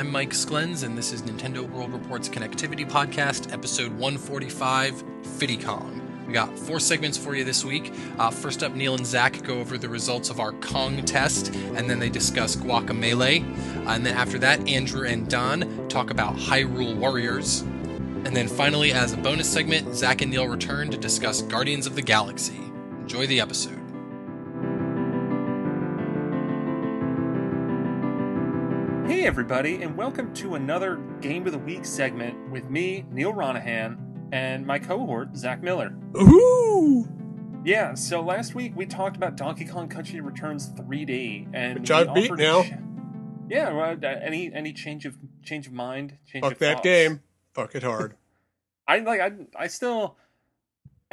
I'm Mike Sklens, and this is Nintendo World Report's Connectivity Podcast, episode 145, Fiddy Kong. We got four segments for you this week. Uh, first up, Neal and Zach go over the results of our Kong test, and then they discuss Guacamelee. Uh, and then after that, Andrew and Daan talk about Hyrule Warriors. And then finally, as a bonus segment, Zach and Neal return to discuss Guardians of the Galaxy. Enjoy the episode. Hey, everybody, and welcome to another Game of the Week segment with me, Neal Ronaghan, and my cohort, Zach Miller. Ooh! Yeah, so last week we talked about Donkey Kong Country Returns 3D, and Which I've beat now. Yeah, well, uh, any any change of change of mind? Change Fuck of that thoughts? game. Fuck it hard. I like. I I still.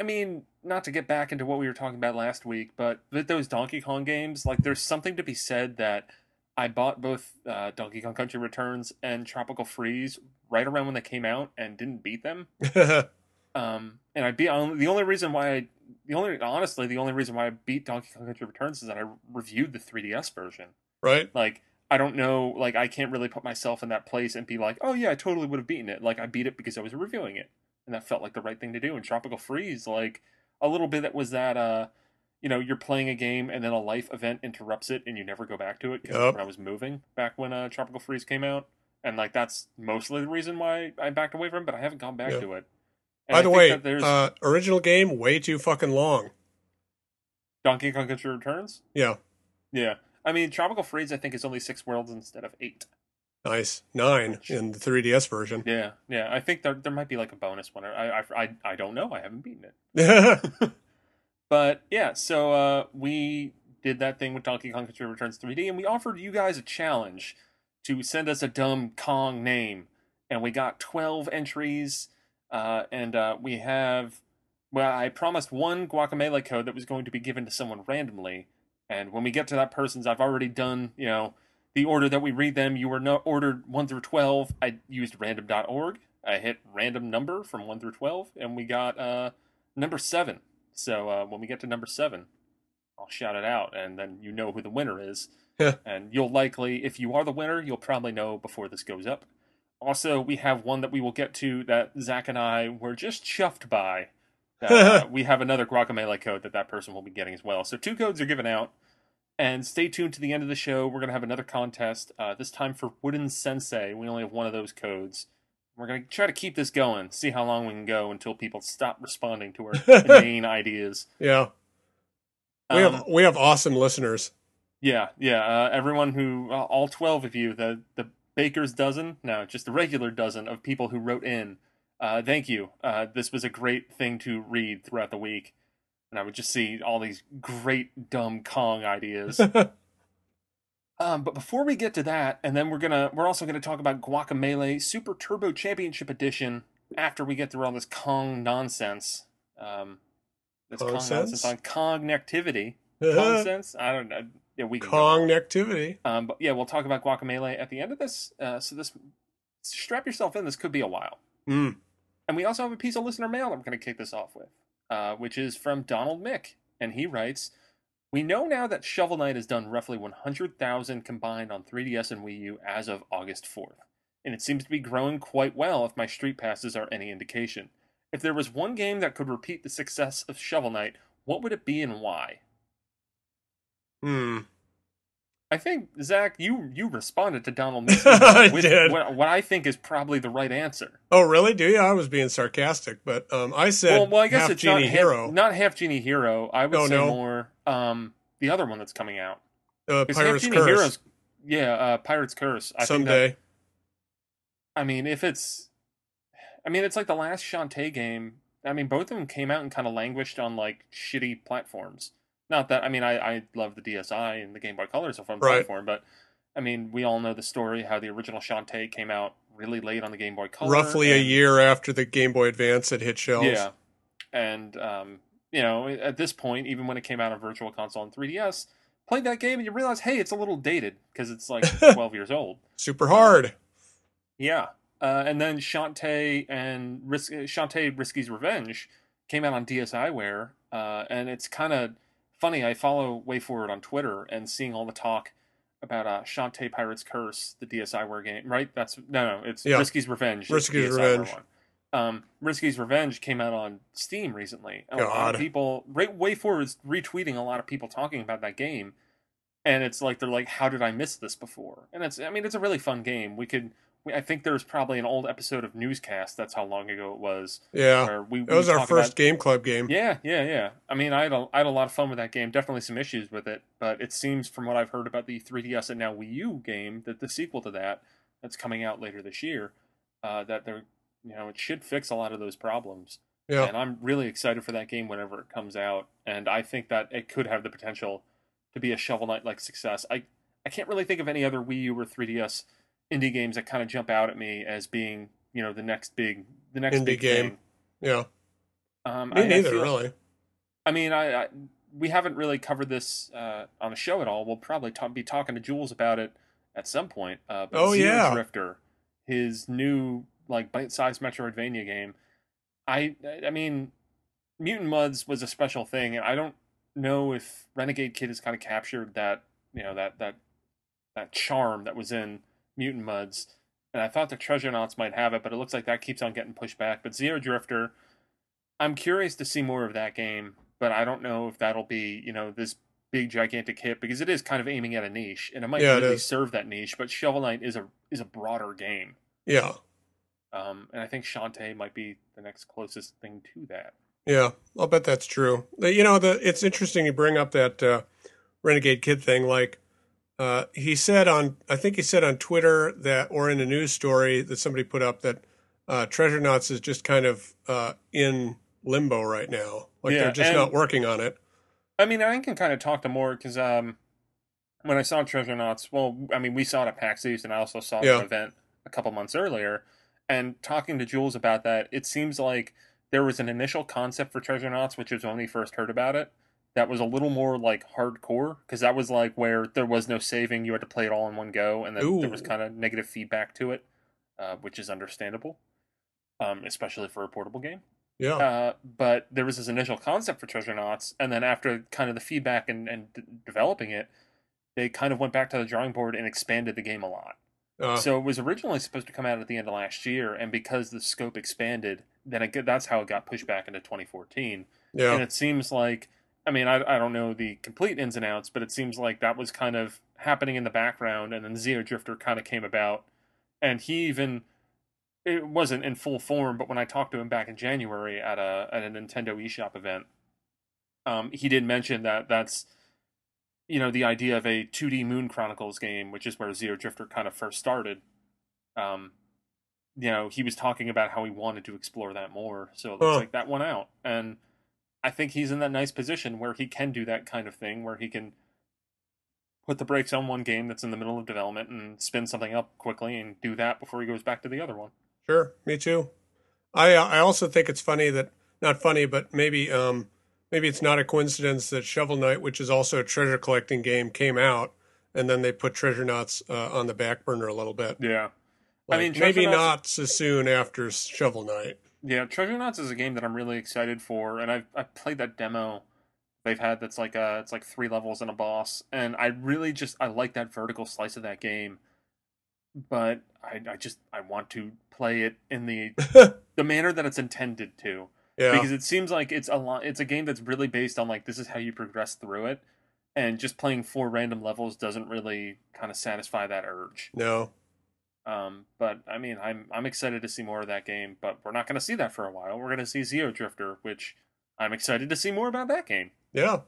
I mean, not to get back into what we were talking about last week, but with those Donkey Kong games, like, there's something to be said that I bought both uh, Donkey Kong Country Returns and Tropical Freeze right around when they came out and didn't beat them. Um, and I beat the only reason why I, the only honestly the only reason why I beat Donkey Kong Country Returns is that I reviewed the 3DS version. right? Like I don't know, like I can't really put myself in that place and be like, oh yeah, I totally would have beaten it. Like I beat it because I was reviewing it, and that felt like the right thing to do. And Tropical Freeze, like a little bit that was that, uh, you know, you're playing a game and then a life event interrupts it and you never go back to it. Because Yup. when I was moving back when uh, Tropical Freeze came out, and like that's mostly the reason why I backed away from it, but I haven't gone back Yeah. to it. And By I the way, there's uh, original game way too fucking long. Donkey Kong Country Returns. Yeah, Yeah, I mean Tropical Freeze, I think is only six worlds instead of eight. nice nine in the 3DS version. Yeah, yeah. I think there there might be like a bonus one. I I I, I don't know. I haven't beaten it. But yeah, so uh, we did that thing with Donkey Kong Country Returns 3D, and we offered you guys a challenge to send us a dumb Kong name, and we got 12 entries, uh, and uh, we have. Well, I promised one Guacamelee code that was going to be given to someone randomly, and when we get to that person's, I've already done, you know, the order that we read them. You were not ordered 1 through 12. I used random.org. I hit random number from 1 through 12, and we got uh, number 7. So uh, when we get to number seven, I'll shout it out, and then you know who the winner is. And you'll likely, if you are the winner, you'll probably know before this goes up. Also, we have one that we will get to that Zach and I were just chuffed by. Uh, we have another Guacamelee code that that person will be getting as well. So two codes are given out. And stay tuned to the end of the show. We're going to have another contest, uh, this time for Wooden Sen'SeY. We only have one of those codes. We're going to try to keep this going, see how long we can go until people stop responding to our main ideas. yeah, we Um, have we have awesome listeners. yeah, yeah. Uh, everyone who, uh, all 12 of you, the, the baker's dozen, no, just the regular dozen of people who wrote in, uh, thank you. Uh, this was a great thing to read throughout the week. And I would just see all these great dumb Kong ideas. Um, but before we get to that, and then we're gonna we're also gonna talk about Guacamelee Super Turbo Championship Edition after we get through all this Kong nonsense. Um, this Kong Kong nonsense sense? on connectivity. Kong sense? I don't know. Yeah, we can go. Kong activity. Um, but yeah, we'll talk about Guacamelee at the end of this. Uh, so this strap yourself in. This could be a while. Mm. And we also have a piece of listener mail that we're going to kick this off with, uh, which is from Donald Mick. And he writes We know now that Shovel Knight has done roughly 100,000 combined on 3DS and Wii U as of August 4th. And it seems to be growing quite well if my Street Passes are any indication. If there was one game that could repeat the success of Shovel Knight, what would it be and why? Hmm. I think Zach, you you responded to Donald I with did. What, what I think is probably the right answer. Oh, really? Do you? I was being sarcastic, but um, I said well, well, I guess half it's genie not hero. Half, not half genie hero. I would Oh, say no. more um, the other one that's coming out. uh, Pirate's genie Curse. heroes, yeah, uh, Pirate's Curse. I think that- Someday. I mean, if it's, I mean, it's like the last Shantae game. I mean, both of them came out and kind of languished on like shitty platforms. Not that I mean, I I love the DSi and the Game Boy Color is a fun Right. platform, but I mean, we all know the story how the original Shantae came out really late on the Game Boy Color, Roughly a year after the Game Boy Advance had hit shelves. Yeah, and um, you know, at this point, even when it came out on Virtual Console and 3DS, played that game and you realize, hey, it's a little dated because it's like 12 years old. Super hard. Yeah. Uh, and then Shantae and Ris- Shantae Risky's Revenge came out on DSiWare, uh, and it's kind of funny. I follow WayForward on Twitter and seeing all the talk about uh, Shantae Pirate's Curse, the DSiWare game, right? That's no, no, it's Yeah. Risky's Revenge. Risky's Revenge. One. Um, Risky's Revenge came out on Steam recently. A lot of people, right, WayForward is retweeting a lot of people talking about that game, and it's like they're like, "How did I miss this before?" And it's, I mean, it's a really fun game. We could, I think there's probably an old episode of Newscast. That's how long ago it was. Yeah. Where we, That was our first about- game club game. yeah, yeah, yeah. I mean, I had a, I had a lot of fun with that game. Definitely some issues with it, but it seems from what I've heard about the 3DS and now Wii U game that the sequel to that that's coming out later this year, uh, that they're you know it should fix a lot of those problems. Yeah. And I'm really excited for that game whenever it comes out, and I think that it could have the potential to be a Shovel Knight like success. I I can't really think of any other Wii U or 3DS indie games that kind of jump out at me as being you know the next big the next Indie big game. thing. Yeah. Um, Me I- I neither, feel- really. I mean, I, I we haven't really covered this uh, on the show at all. We'll probably ta- be talking to Jools about it at some point. Uh, but Oh, Zero yeah. Drifter, his new like bite-sized Metroidvania game. I I mean, Mutant Mudds was a special thing, and I don't know if Renegade Kid has kind of captured that you know that that that charm that was in Mutant Mudds. And I thought the Treasurenauts might have it, but it looks like that keeps on getting pushed back. But Xeodrifter, I'm curious to see more of that game, but I don't know if that'll be, you know, this big gigantic hit because it is kind of aiming at a niche and it might Yeah, really is. serve that niche, but Shovel Knight is a is a broader game. Yeah. Um, and I think Shantae might be the next closest thing to that. Yeah. I'll bet that's true. You know, the it's interesting you bring up that uh, Renegade Kid thing. Like, uh, he said on, I think he said on Twitter that, or in a news story that somebody put up that uh, Treasurenauts is just kind of uh, in limbo right now. Like Yeah, they're just not working on it. I mean, I can kind of talk to more because um, when I saw Treasurenauts, well, I mean, we saw it at PAX East, and I also saw Yeah. an event a couple months earlier. And talking to Jools about that, it seems like there was an initial concept for Treasurenauts, which was when we first heard about it, that was a little more like hardcore because that was like where there was no saving; you had to play it all in one go, and then there was kind of negative feedback to it, uh, which is understandable, um, especially for a portable game. Yeah. Uh, but there was this initial concept for Treasurenauts, and then after kind of the feedback and, and d- developing it, they kind of went back to the drawing board and expanded the game a lot. Uh, so it was originally supposed to come out at the end of last year, and because the scope expanded, then it, that's how it got pushed back into 2014. Yeah. And it seems like, I mean, I, I don't know the complete ins and outs, but it seems like that was kind of happening in the background, and then Xeodrifter kind of came about, and he even it wasn't in full form, but when I talked to him back in January at a at a Nintendo eShop event, um, he did mention that that's you know the idea of a 2D Moon Chronicles game, which is where Xeodrifter kind of first started. Um, you know, he was talking about how he wanted to explore that more, so it looks Huh. like that went out, and I think he's in that nice position where he can do that kind of thing, where he can put the brakes on one game that's in the middle of development and spin something up quickly and do that before he goes back to the other one. Sure, me too. I uh, I also think it's funny that not funny, but maybe um maybe it's not a coincidence that Shovel Knight, which is also a treasure collecting game, came out, and then they put Treasurenauts uh, on the back burner a little bit. Yeah. I mean, maybe Knots- not so soon after Shovel Knight. Yeah, Treasurenauts is a game that I'm really excited for, and I've I've played that demo they've had that's like uh it's like three levels and a boss, and I really just I like that vertical slice of that game, but I I just I want to play it in the the manner that it's intended to. Yeah, because it seems like it's a lot it's a game that's really based on like this is how you progress through it, and just playing four random levels doesn't really kind of satisfy that urge. no, Um, but I mean, I'm I'm excited to see more of that game, but we're not going to see that for a while. We're going to see Xeodrifter, which I'm excited to see more about that game. yeah,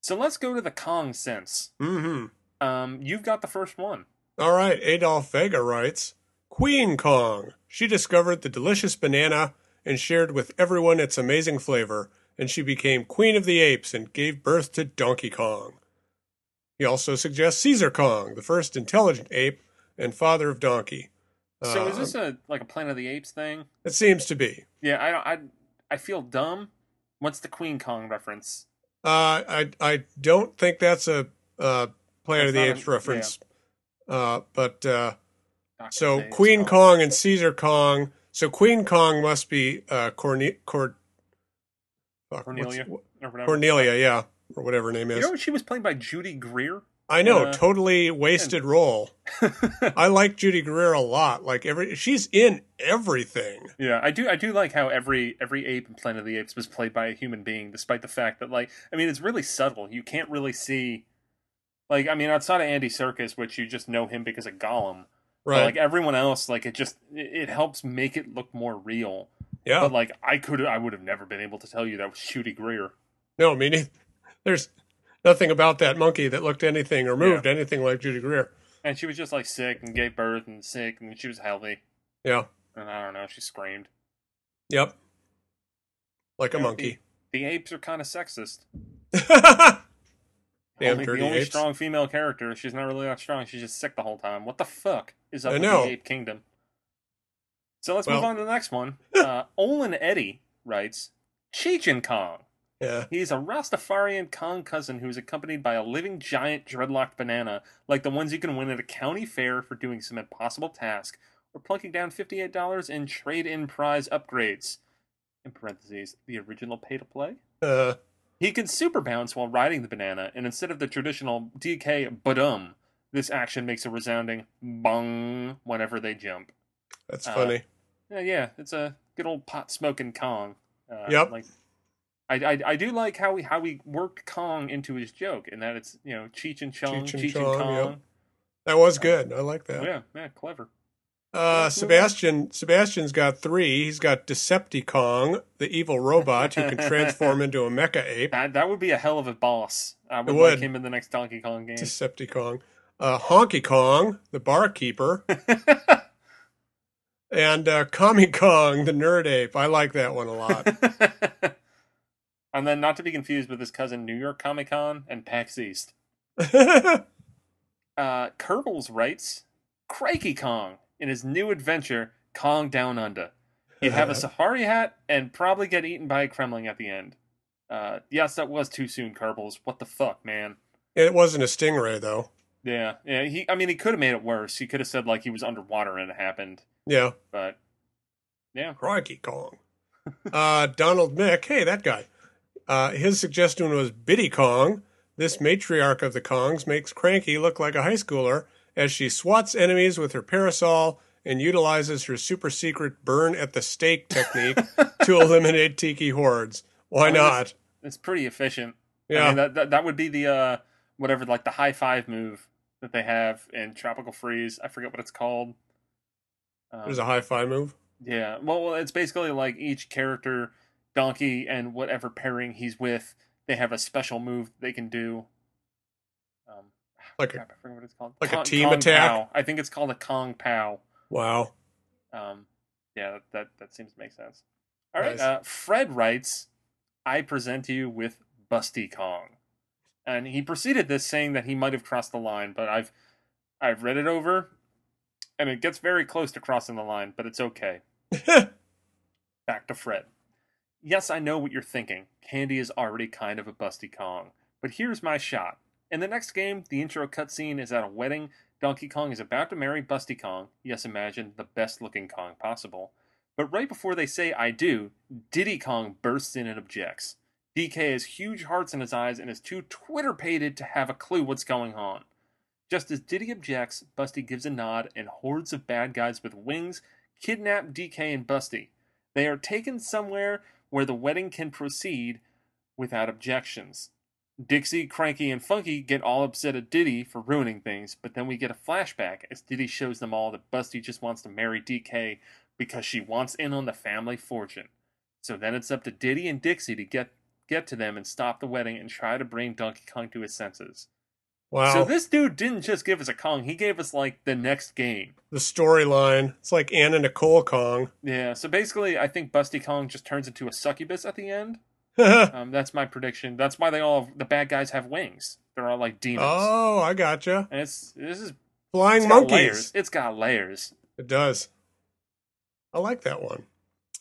So let's go to the Kong sense. mm-hmm. Um, you've got the first one. All right, Adolf Vega writes Queen Kong. She discovered the delicious banana and shared with everyone its amazing flavor, and she became Queen of the Apes and gave birth to Donkey Kong. He also suggests Caesar Kong, the first intelligent ape and father of Donkey. So Uh, is this a like a Planet of the Apes thing? It seems to be. Yeah, I I I feel dumb. What's the Queen Kong reference? Uh, I I don't think that's a uh, Planet of the Apes a- reference. Uh, but uh, So Queen Kong and Caesar Kong. So Queen Kong must be uh, Corne- fuck, Cornelia or. Cornelia, yeah, or whatever her name is. You know, she was played by Judy Greer. I know, Uh, totally wasted role. I like Judy Greer a lot. Like every, she's in everything. Yeah, I do. I do like how every every ape in Planet of the Apes was played by a human being, despite the fact that, like, I mean, it's really subtle. You can't really see, like, I mean, outside of Andy Serkis, which you just know him because of Gollum. but, Right? like everyone else, like it just it, it helps make it look more real. yeah. But like I could, I would have never been able to tell you that was Judy Greer. no, me neither. There's nothing about that monkey that looked anything or moved anything like Judy Greer. And she was just like sick and gave birth and sick and she was healthy. Yeah. And I don't know, she screamed. Yep. Like a Yeah, monkey. The apes are kind of sexist. Damn only, dirty the only apes. strong female character. She's not really that strong. She's just sick the whole time. What the fuck is up I with know. the ape kingdom? So let's Well- move on to the next one. Uh, Olin Eddy writes, Cheech and Kong. Yeah. He's a Rastafarian Kong cousin who is accompanied by a living giant dreadlocked banana, like the ones you can win at a county fair for doing some impossible task, or plunking down $58 in trade-in prize upgrades. In parentheses, the original pay-to-play? Uh, He can super bounce while riding the banana, and instead of the traditional DK badum, this action makes a resounding bong whenever they jump. that's Uh, funny. Yeah, yeah, it's a good old pot smoking Kong. Uh, Yep. Like, I, I, I do like how he how he worked Kong into his joke, and that it's you know Cheech and Chong, Cheech and Cheech and, Chong, Kong. yep. That was good. I like that. Yeah, yeah, clever. Uh, Let's move on. Sebastian Sebastian's got three. He's got Decepticon, the evil robot who can transform into a mecha ape. That that would be a hell of a boss. I would, It like him in the next Donkey Kong game. Decepticon. Uh, Honky Kong, the barkeeper, and uh, Kami Kong, the nerd ape. I like that one a lot. and then not to be confused with his cousin New York Comic Con and PAX East. Uh, Kerbals writes, Crikey Kong in his new adventure, Kong Down Under. He'd have a safari hat and probably get eaten by a Kremling at the end. Uh, yes, that was too soon, Kerbals. What the fuck, man? it wasn't a stingray though. Yeah, yeah. He, I mean, he could have made it worse. He could have said like he was underwater and it happened, Yeah, but yeah. Crikey Kong. Uh, Donald Mick, hey, that guy. Uh, his suggestion was Biddy Kong. This matriarch of the Kongs makes Cranky look like a high schooler as she swats enemies with her parasol and utilizes her super secret burn at the stake technique to eliminate tiki hordes. Why I mean, not? It's pretty efficient. I Yeah, mean, that, that that would be the uh whatever like the high five move that they have in Tropical Freeze. I forget what it's called. Um, there's a high five move. Yeah, well, well, it's basically like each character, Donkey, and whatever pairing he's with, they have a special move they can do. Um, Like a, crap, I forget what it's called. like a team Kong attack? Pow. I think it's called a Kong Pow. wow. Um, yeah, that, that that seems to make sense. All right, Nice. uh, Fred writes, "I present you with Busty Kong," and he preceded this saying that he might have crossed the line, but I've I've read it over, and it gets very close to crossing the line, but it's okay. Back to Fred. Yes, I know what you're thinking. Candy is already kind of a busty Kong. But here's my shot. In the next game, the intro cutscene is at a wedding. Donkey Kong is about to marry Busty Kong. Yes, imagine the best looking Kong possible. But right before they say I do, Diddy Kong bursts in and objects. DK has huge hearts in his eyes and is too Twitter pated to have a clue what's going on. Just as Diddy objects, Busty gives a nod, and hordes of bad guys with wings kidnap DK and Busty. They are taken somewhere where the wedding can proceed without objections. Dixie, Cranky, and Funky get all upset at Diddy for ruining things, but then we get a flashback as Diddy shows them all that Busty just wants to marry DK because she wants in on the family fortune. So then it's up to Diddy and Dixie to get get to them and stop the wedding and try to bring Donkey Kong to his senses. Wow. So this dude didn't just give us a Kong, he gave us like the next game. the storyline. It's like Anna Nicole Kong. Yeah, so basically I think Busty Kong just turns into a succubus at the end. Um, that's my prediction. That's why they all the bad guys have wings. They're all like demons. oh, I gotcha. And it's this is Flying it's monkeys. layers. It's got layers. It does. I like that one.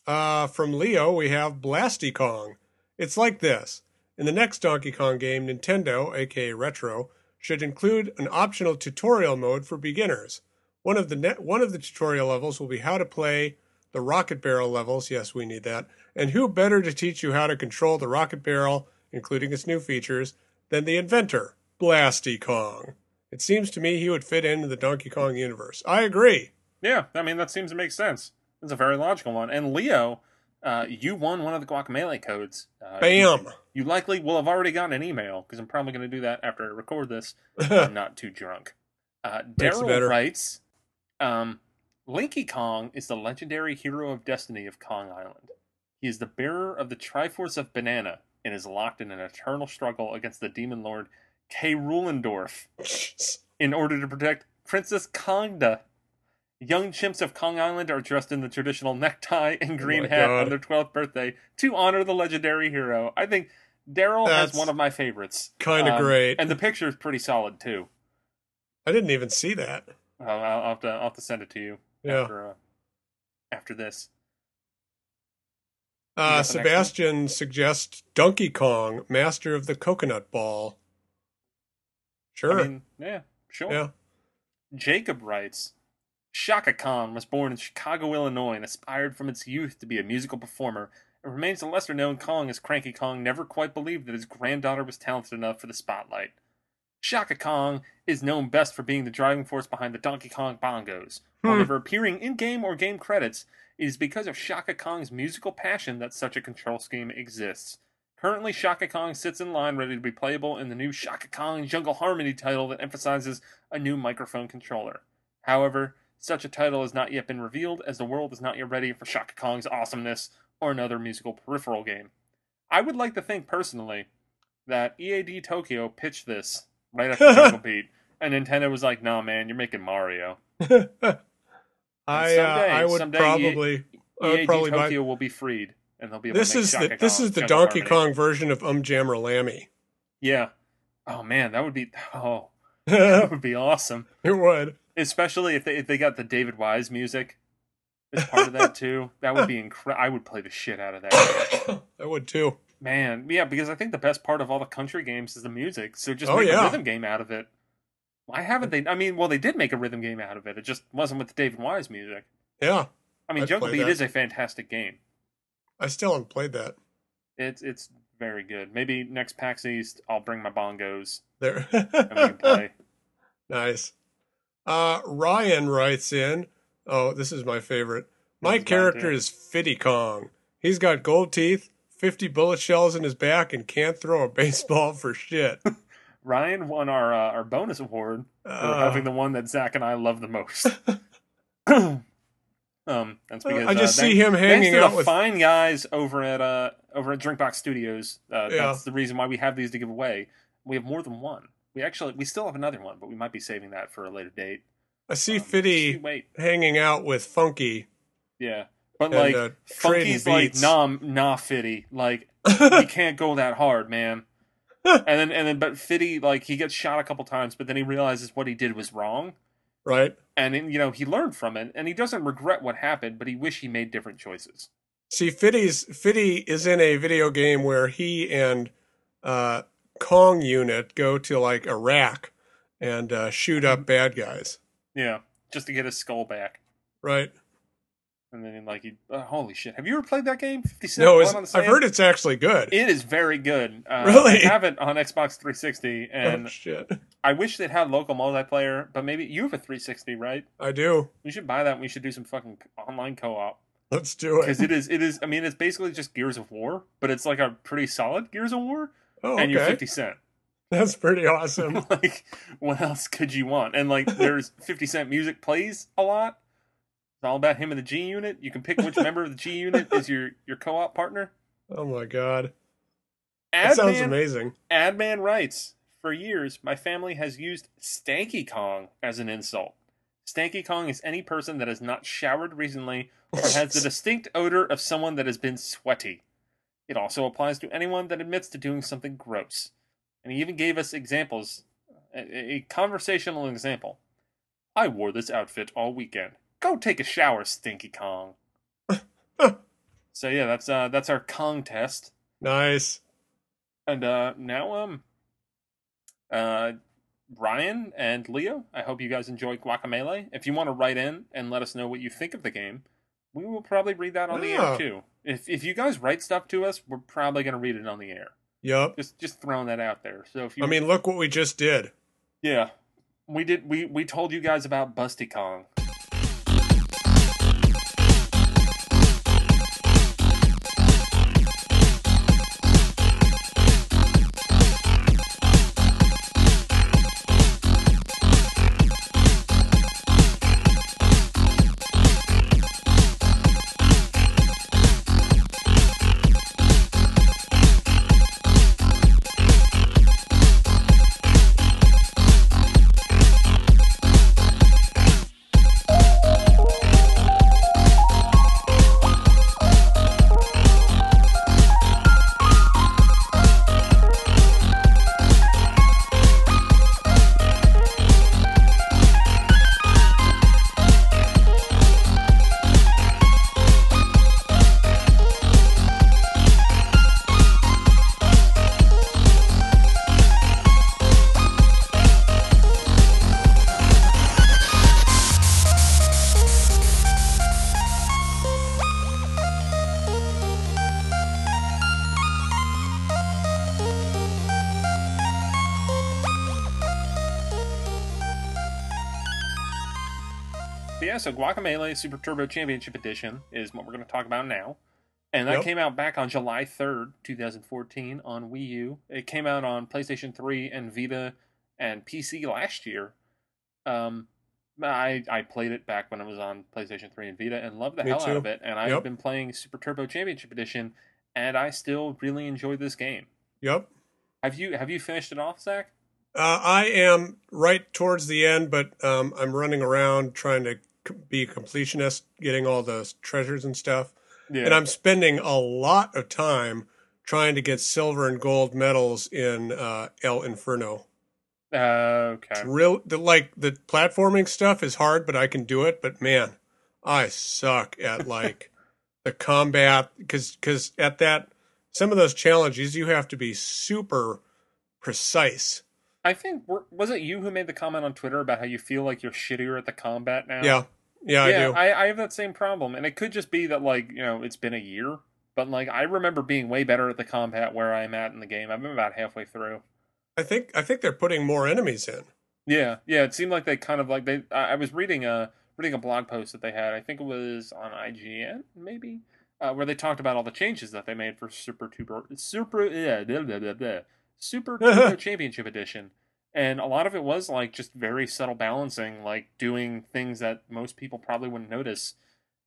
Uh, from Leo, we have Blasty Kong. It's like this. In the next Donkey Kong game, Nintendo, aka Retro, should include an optional tutorial mode for beginners. One of the net, one of the tutorial levels will be how to play the rocket barrel levels. Yes, we need that. And who better to teach you how to control the rocket barrel, including its new features, than the inventor, Blasty Kong. It seems to me he would fit into the Donkey Kong universe. I agree. Yeah, I mean that seems to make sense. It's a very logical one. And Leo, uh, you won one of the Guacamelee codes. Uh, Bam. You, you likely will have already gotten an email because I'm probably going to do that after I record this. I'm not too drunk. Uh, Daryl writes, um, Linky Kong is the legendary hero of destiny of Kong Island. He is the bearer of the Triforce of Banana and is locked in an eternal struggle against the demon lord K. Rulendorf in order to protect Princess Kongda. Young chimps of Kong Island are dressed in the traditional necktie and green my hat God. on their 12th birthday to honor the legendary hero. I think Daryl has one of my favorites. Kinda Um, great. And the picture is pretty solid, too. I didn't even see that. I'll, I'll, have, to, I'll have to send it to you Yeah. after, uh, after this. Uh, got the next one? Sebastian suggests Donkey Kong, master of the coconut ball. Sure. I mean, yeah, sure. yeah. Jacob writes Shaka Khan was born in Chicago, Illinois, and aspired from its youth to be a musical performer. It remains a lesser known Kong as Cranky Kong never quite believed that his granddaughter was talented enough for the spotlight. Shaka Kong is known best for being the driving force behind the Donkey Kong bongos. Hmm. never appearing in game or game credits, it is because of Shaka Kong's musical passion that such a control scheme exists. Currently, Shaka Kong sits in line ready to be playable in the new Shaka Kong Jungle Harmony title that emphasizes a new microphone controller. However, such a title has not yet been revealed as the world is not yet ready for Shaka Kong's awesomeness or another musical peripheral game. I would like to think personally that EAD Tokyo pitched this right after Jungle Beat, and Nintendo was like, "Nah, man, you're making Mario." I uh, I would someday probably would EAD probably buy. Tokyo will be freed, and they'll be able This to make is Shaka the this is the Jungle Donkey Harmony. Kong version of Um Jammer Lammy. Yeah. Oh man, that would be oh that would be awesome. It would. Especially if they if they got the David Wise music as part of that too. That would be incredible. I would play the shit out of that. I would too. Man, yeah, because I think the best part of all the country games is the music. So just Oh, make yeah. a rhythm game out of it. Why haven't they? I mean, well, they did make a rhythm game out of it. It just wasn't with the David Wise music. Yeah, I mean, I'd Jungle Beat that. is a fantastic game. I still haven't played that. It's it's very good. Maybe next PAX East, I'll bring my bongos There. and we can play. nice. Uh, Ryan writes in. Oh, this is my favorite. My character is Fiddy Kong. He's got gold teeth, fifty bullet shells in his back, and can't throw a baseball for shit. Ryan won our uh, our bonus award for Uh, having the one that Zach and I love the most. um, that's because I just uh, see thank- him hanging thanks out the with. fine guys over at uh over at Drinkbox Studios. Uh, Yeah. That's the reason why we have these to give away. We have more than one. We actually we still have another one, but we might be saving that for a later date. I see Um, Fiddy hanging out with Funky. yeah, but And, like uh, Funky's like nah nah Fiddy like you can't go that hard, man. and then and then but Fiddy like he gets shot a couple times, but then he realizes what he did was wrong. right? and you know he learned from it and he doesn't regret what happened but he wish he made different choices See, Fiddy's Fiddy is in a video game where he and uh, Kong Unit go to like Iraq and uh, shoot Mm-hmm. up bad guys. yeah just to get his skull back Right? and then like he uh, holy shit have you ever played that game 50 Cent No, I've heard it's actually good. it is very good uh, Really? i have it on xbox 360 and oh shit! i wish they'd had local multiplayer but maybe you have a 360 right I do. we should buy that and we should do some fucking online co-op Let's do it. because it is it is i mean it's basically just gears of war but it's like a pretty solid gears of war oh, and you're 50 cent. That's pretty awesome. like what else could you want? And like there's 50 cent music plays a lot. It's all about him and the g unit. You can pick which member of the g unit is your your co-op partner. Oh my god, that sounds adman, amazing. adman writes for years my family has used stanky kong as an insult. Stanky kong is any person that has not showered recently or has the distinct odor of someone that has been sweaty it also applies to anyone that admits to doing something gross. And he even gave us examples a, a conversational example. I wore this outfit all weekend. Go take a shower stinky kong. So yeah that's uh that's our kong test. Nice. and uh now um uh ryan and leo i hope you guys enjoy Guacamelee if you want to write in and let us know what you think of the game we will probably read that on the air too if if you guys write stuff to us we're probably going to read it on the air Yep. just just throwing that out there so if you I mean, look what we just did. yeah we did we we told you guys about Busty Kong. Guacamelee Super Turbo Championship Edition is what we're going to talk about now. And that Yep. came out back on July 3rd, 2014 on Wii U. It came out on PlayStation 3 and Vita and PC last year. Um, I I played it back when it was on PlayStation 3 and Vita and loved the Me hell out of it. And I've Yep. been playing Super Turbo Championship Edition, and I still really enjoy this game. Yep. Have you have you finished it off, Zach? Uh, I am right towards the end, but um, I'm running around trying to be a completionist, getting all the treasures and stuff. Yeah. And I'm spending a lot of time trying to get silver and gold medals in uh, El Infierno. uh, okay. It's real, the, like the platforming stuff is hard, but I can do it. But man, I suck at like the combat because because at that some of those challenges you have to be super precise. I think was it you who made the comment on Twitter about how you feel like you're shittier at the combat now? Yeah, yeah, I do. I, I have that same problem, and it could just be that like you know it's been a year, but like I remember being way better at the combat where I'm at in the game. I've been about halfway through. I think I think they're putting more enemies in. Yeah, yeah. It seemed like they kind of like they. I I was reading a reading a blog post that they had. I think it was on IGN, maybe, uh, where they talked about all the changes that they made for Super Tuber Super yeah, blah, blah, blah. Super Turbo Championship Edition, and a lot of it was like just very subtle balancing, like doing things that most people probably wouldn't notice,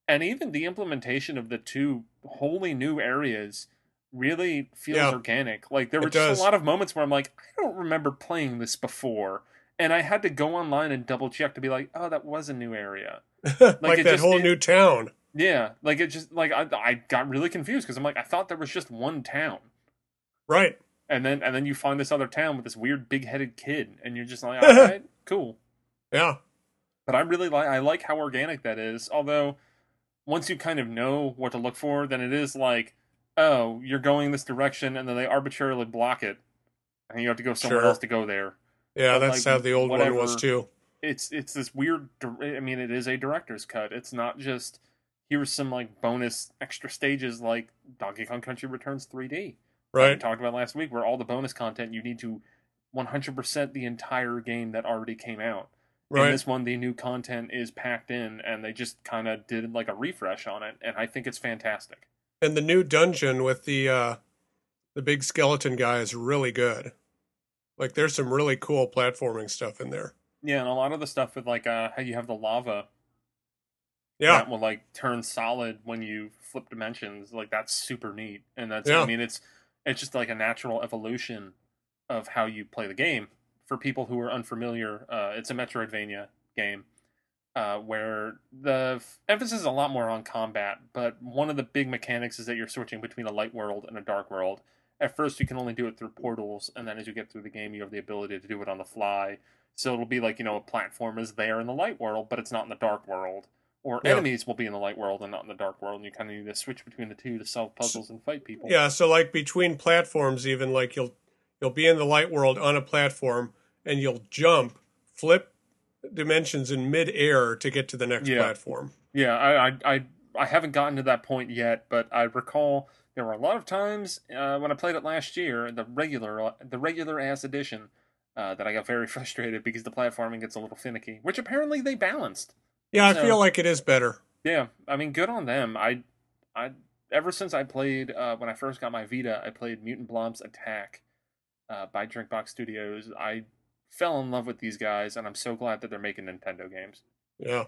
and even the implementation of the two wholly new areas really feels Yeah. organic. Like there were just does. a lot of moments where I'm like, I don't remember playing this before. And I had to go online and double check to be like, oh, that was a new area. like it that just- whole it- new town. Yeah, like it just like I, I got really confused because I'm like I thought there was just one town, Right. And then and then you find this other town with this weird big headed kid, and you're just like, all right, cool. Yeah. But I really like I like how organic that is. Although once you kind of know what to look for, then it is like, oh, you're going this direction, and then they arbitrarily block it, and you have to go somewhere Sure. else to go there. Yeah, But, that's like, how the old one was too. it's it's this weird i mean it is a director's cut it's not just here's some like bonus extra stages like donkey kong country returns 3d like we talked about last week where all the bonus content you need to 100% the entire game that already came out in Right. this one the new content is packed in and they just kind of did like a refresh on it and i think it's fantastic And the new dungeon with the uh the big skeleton guy is really good. Like there's some really cool platforming stuff in there. yeah and a lot of the stuff with like uh how you have the lava Yeah. that will like turn solid when you flip dimensions. Like that's super neat, and that's Yeah. I mean it's it's just like a natural evolution of how you play the game. For people who are unfamiliar, uh, it's a Metroidvania game uh, where the f- emphasis is a lot more on combat. But one of the big mechanics is that you're switching between a light world and a dark world. At first, you can only do it through portals, and then as you get through the game, you have the ability to do it on the fly. So it'll be like you know a platform is there in the light world, but it's not in the dark world or Yeah. enemies will be in the light world and not in the dark world, and you kind of need to switch between the two to solve puzzles and fight people. Yeah, so like between platforms even like you'll you'll be in the light world on a platform and you'll jump, flip dimensions in mid-air to get to the next Yeah. platform. yeah. I, I, I, I haven't gotten to that point yet, but I recall there were a lot of times uh, when I played it last year, the regular, the regular ass edition, uh, that I got very frustrated because the platforming gets a little finicky, which apparently they balanced. Yeah, I So- feel like it is better. Yeah, I mean, good on them. I, I, ever since I played uh, when I first got my Vita, I played Mutant Blob's Attack uh, by Drinkbox Studios. I fell in love with these guys, and I'm so glad that they're making Nintendo games Yeah,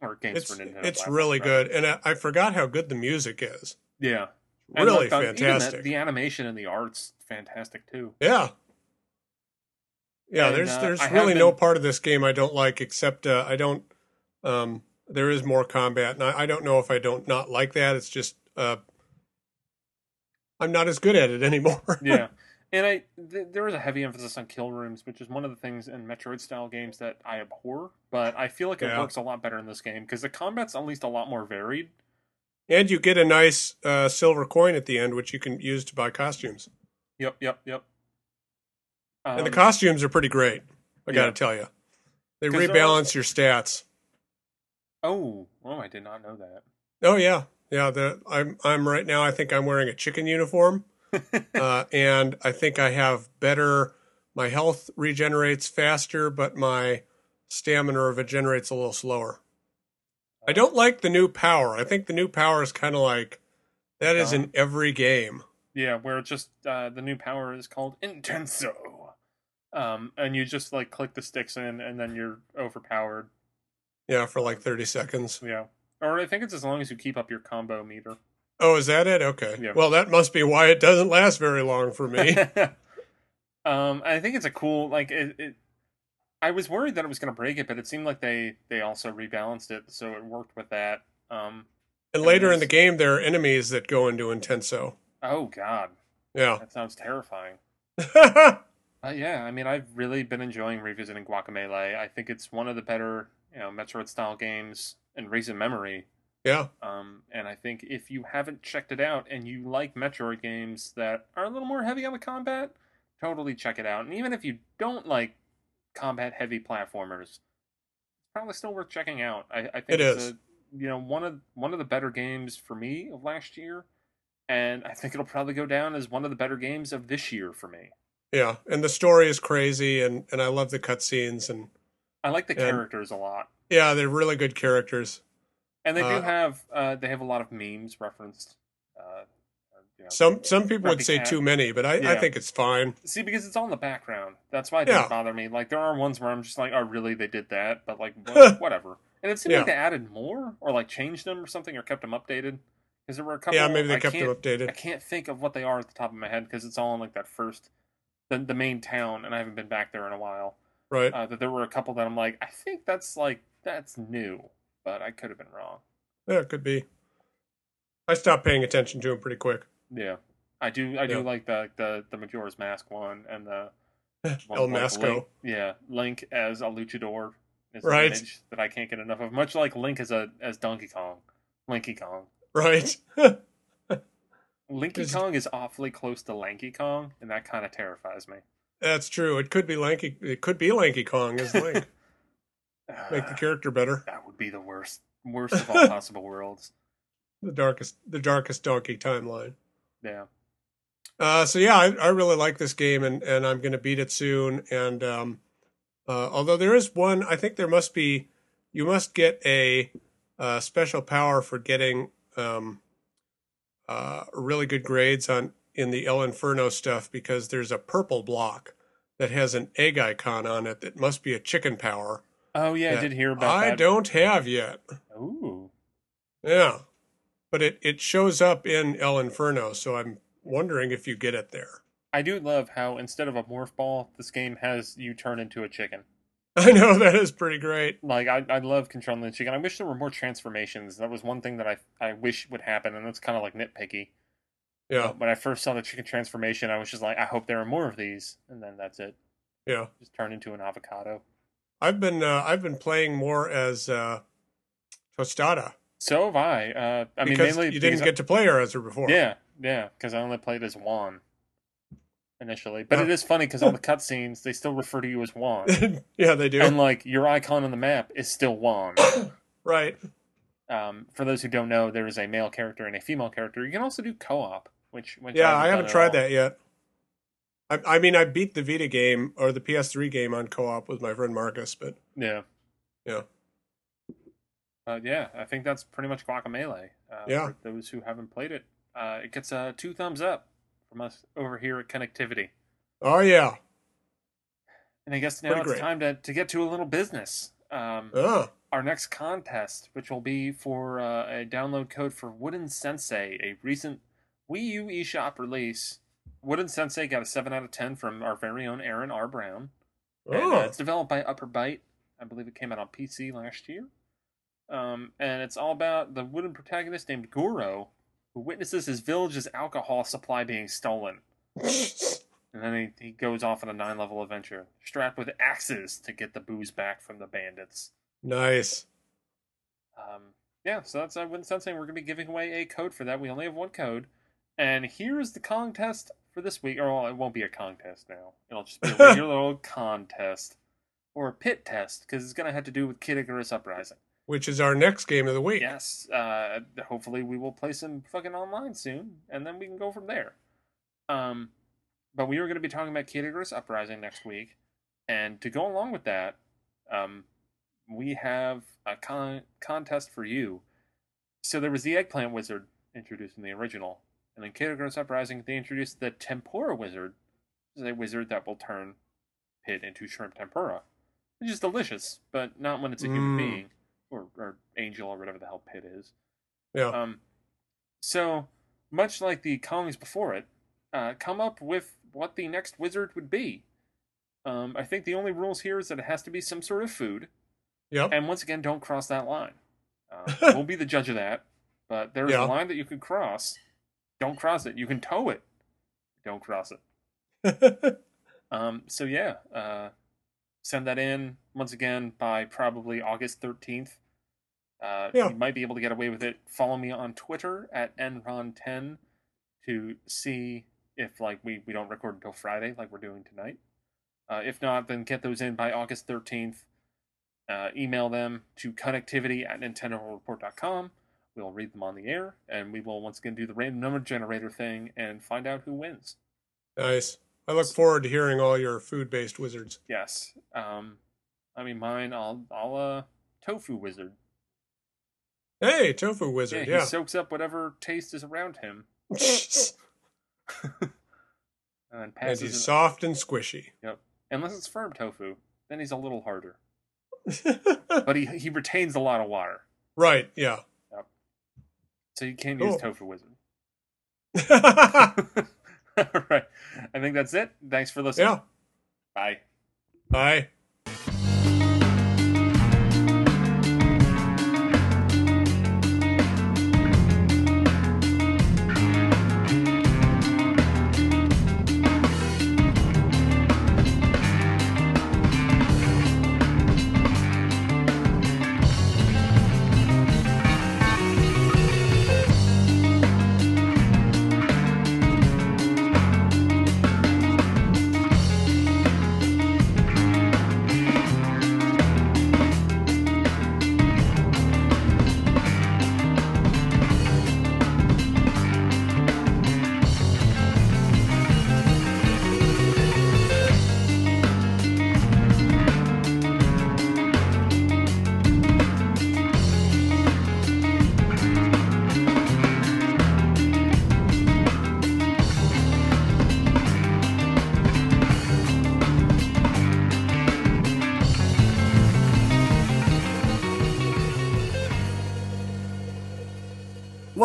or games it's for Nintendo. it's really rather. good, and I, I forgot how good the music is. Yeah, And Really look, the- fantastic. The, animation and the art's fantastic too. Yeah. Yeah, And, there's uh, there's I have really no part of this game I don't like except uh, I don't um there is more combat and I, I don't know if I don't not like that. It's just uh I'm not as good at it anymore. yeah and i th- there is a heavy emphasis on kill rooms which is one of the things in metroid style games that i abhor but i feel like it Yeah. works a lot better in this game because the combat's at least a lot more varied and you get a nice uh silver coin at the end which you can use to buy costumes. yep yep yep and the Um, costumes are pretty great. I got to yeah. tell you. They're- rebalance your stats. Oh oh i did not know that Oh yeah. Yeah, the I'm I'm right now I think I'm wearing a chicken uniform. uh, and I think I have better. My health regenerates faster, but my stamina regenerates a little slower. I don't like the new power. I think the new power is kind of like that is in every game. yeah where it's just uh, the new power is called intenso um and you just like click the sticks in and then you're overpowered Yeah, for like thirty seconds. yeah or i think it's as long as you keep up your combo meter Oh, is that it? Okay. Yeah. Well, that must be why it doesn't last very long for me. um, I think it's a cool like it, it. I was worried that it was going to break it, but it seemed like they they also rebalanced it, so it worked with that. Um, and later in the game, there are enemies that go into Intenso. oh God, Yeah. that sounds terrifying. Uh, yeah, I mean, I've really been enjoying revisiting Guacamelee. I think it's one of the better, you know, Metroid style games in recent memory. yeah. Um, and I think if you haven't checked it out and you like Metroid games that are a little more heavy on the combat, totally check it out. And even if you don't like combat heavy platformers, it's probably still worth checking out. I, I think It it's is. A, you know one of one of the better games for me of last year, and I think it'll probably go down as one of the better games of this year for me. Yeah. And the story is crazy, and, and I love the cutscenes. And I like the And- characters a lot, yeah, they're really good characters. and they do Uh, have uh, they have a lot of memes referenced. Uh, you know, Some some people would say too many, but I, I think it's fine. See, because it's all in the background. That's why it doesn't Yeah. bother me. Like, there are ones where I'm just like, oh, really? They did that? But, like, whatever. And it seemed like they added more or, like, changed them or something or kept them updated. Because there were a couple. Yeah, maybe they I kept them updated. I can't think of what they are at the top of my head because it's all in, like, that first, the, the main town, and I haven't been back there in a while. Right. Uh, that there were a couple that I'm like, I think that's, like, that's new. But I could have been wrong. Yeah, it could be. I stopped paying attention to him pretty quick. Yeah. I do I do like the, the, the Majora's Mask one and the one El Masco. Link, yeah, Link as a luchador is Right. that I can't get enough of. Much like Link as a as Donkey Kong, Linky Kong. Right. Linky Kong is awfully close to Lanky Kong, and that kind of terrifies me. That's true. It could be Lanky. It could be Lanky Kong as Link. Make the Uh, character better. that would be the worst, worst of all possible worlds. The darkest, the darkest donkey timeline. Yeah, Uh, so yeah, I, I really like this game, and, and I'm going to beat it soon. And um, uh, although there is one, I think there must be. You must get a, uh special power for getting um, uh, really good grades on in the El Infierno stuff because there's a purple block that has an egg icon on it that must be a chicken power. Oh yeah, I did hear about I that. I don't have yet. Ooh, Yeah, but it it shows up in El Infierno, so I'm wondering if you get it there. I do love how instead of a morph ball, this game has you turn into a chicken. I know that is pretty great. Like I, I love controlling the chicken. I wish there were more transformations. That was one thing that I, I wish would happen, and that's kind of like nitpicky. Yeah, But when I first saw the chicken transformation, I was just like, I hope there are more of these, and then that's it. yeah. Just turn into an avocado. I've been uh, I've been playing more as uh, Tostada So have I. Uh, I mean, mainly you didn't because get to play her as her before. Yeah, yeah, because I only played as Juan initially. But Yeah. it is funny because on the cutscenes they still refer to you as Juan, yeah, they do. and like your icon on the map is still Juan. right. Um, for those who don't know, there is a male character and a female character. You can also do co-op, which, Yeah, I haven't tried all. that yet. I, I mean, I beat the Vita game or the PS3 game on co-op with my friend Marcus, but Yeah. yeah, Uh, yeah, I think that's pretty much Guacamelee. Uh, Yeah. For those who haven't played it, uh, it gets uh, two thumbs up from us over here at Connectivity. oh yeah, And I guess now Pretty it's great. time to, to get to a little business. Um, oh, our next contest, which will be for uh, a download code for Wooden Sen'SeY, a recent Wii U eShop release. Wooden Sen'SeY got a 7 out of 10 from our very own Aaron R. Brown. And, uh, oh, it's developed by Upper Byte. I believe it came out on PC last year. Um, and it's all about the wooden protagonist named Goro, who witnesses his village's alcohol supply being stolen. And then he, he goes off on a nine level adventure, strapped with axes to get the booze back from the bandits. nice. Um, yeah, so that's uh, Wooden Sen'SeY. We're going to be giving away a code for that. We only have one code. And here's the contest for this week. Or well, it won't be a contest now. It'll just be a regular old contest. Or a pit test, because it's going to have to do with Kid Icarus Uprising. Which is our next game of the week. Yes, uh, hopefully we will play some fucking online soon, and then we can go from there. Um, but we are going to be talking about Kid Icarus Uprising next week, and to go along with that, um, we have a con- contest for you. So there was the Eggplant Wizard introduced in the original, and in Kid Icarus Uprising they introduced the Tempura Wizard, which is a wizard that will turn Pit into shrimp tempura, which is delicious, but not when it's a human Mm. being or, or angel or whatever the hell Pit is. Yeah. Um, so much like the colonies before it, uh, come up with what the next wizard would be. Um, I think the only rules here is that it has to be some sort of food, Yep. and once again, don't cross that line. Uh, we'll be the judge of that, but there's Yeah. a line that you could cross. Don't cross it. You can tow it. Don't cross it. Um, so yeah, uh, send that in once again by probably August thirteenth. Uh, Yeah. You might be able to get away with it. Follow me on Twitter at nron10 to see if like we, we don't record until Friday like we're doing tonight. Uh, if not, then get those in by August thirteenth. Uh, email them to connectivity at nintendoworldreport.com. We'll read them on the air, and we will once again do the random number generator thing and find out who wins. nice. I look forward to hearing all your food-based wizards. Yes. Um, I mean, mine. I'll I'll uh tofu wizard. Hey, tofu Yeah, wizard. he Yeah. soaks up whatever taste is around him and and then passes he's it. soft and squishy. Yep. Unless it's firm tofu, then he's a little harder. But he he retains a lot of water, right. Yeah. So you can Cool. use tofu wizard. All right. I think that's it. Thanks for listening. yeah. Bye. Bye.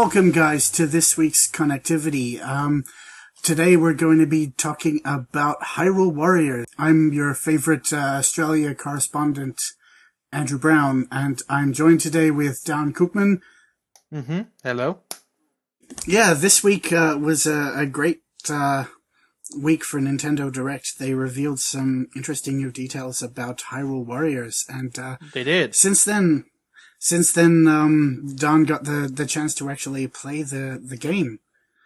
Welcome, guys, to this week's connectivity. Um, today we're going to be talking about Hyrule Warriors. I'm your favorite uh, Australia correspondent, Andrew Brown, and I'm joined today with Daan Koopman. Mm-hmm. Hello. Yeah, this week uh, was a, a great uh, week for Nintendo Direct. They revealed some interesting new details about Hyrule Warriors, and uh, They did. since then, since then, um, Daan got the, the chance to actually play the, the game.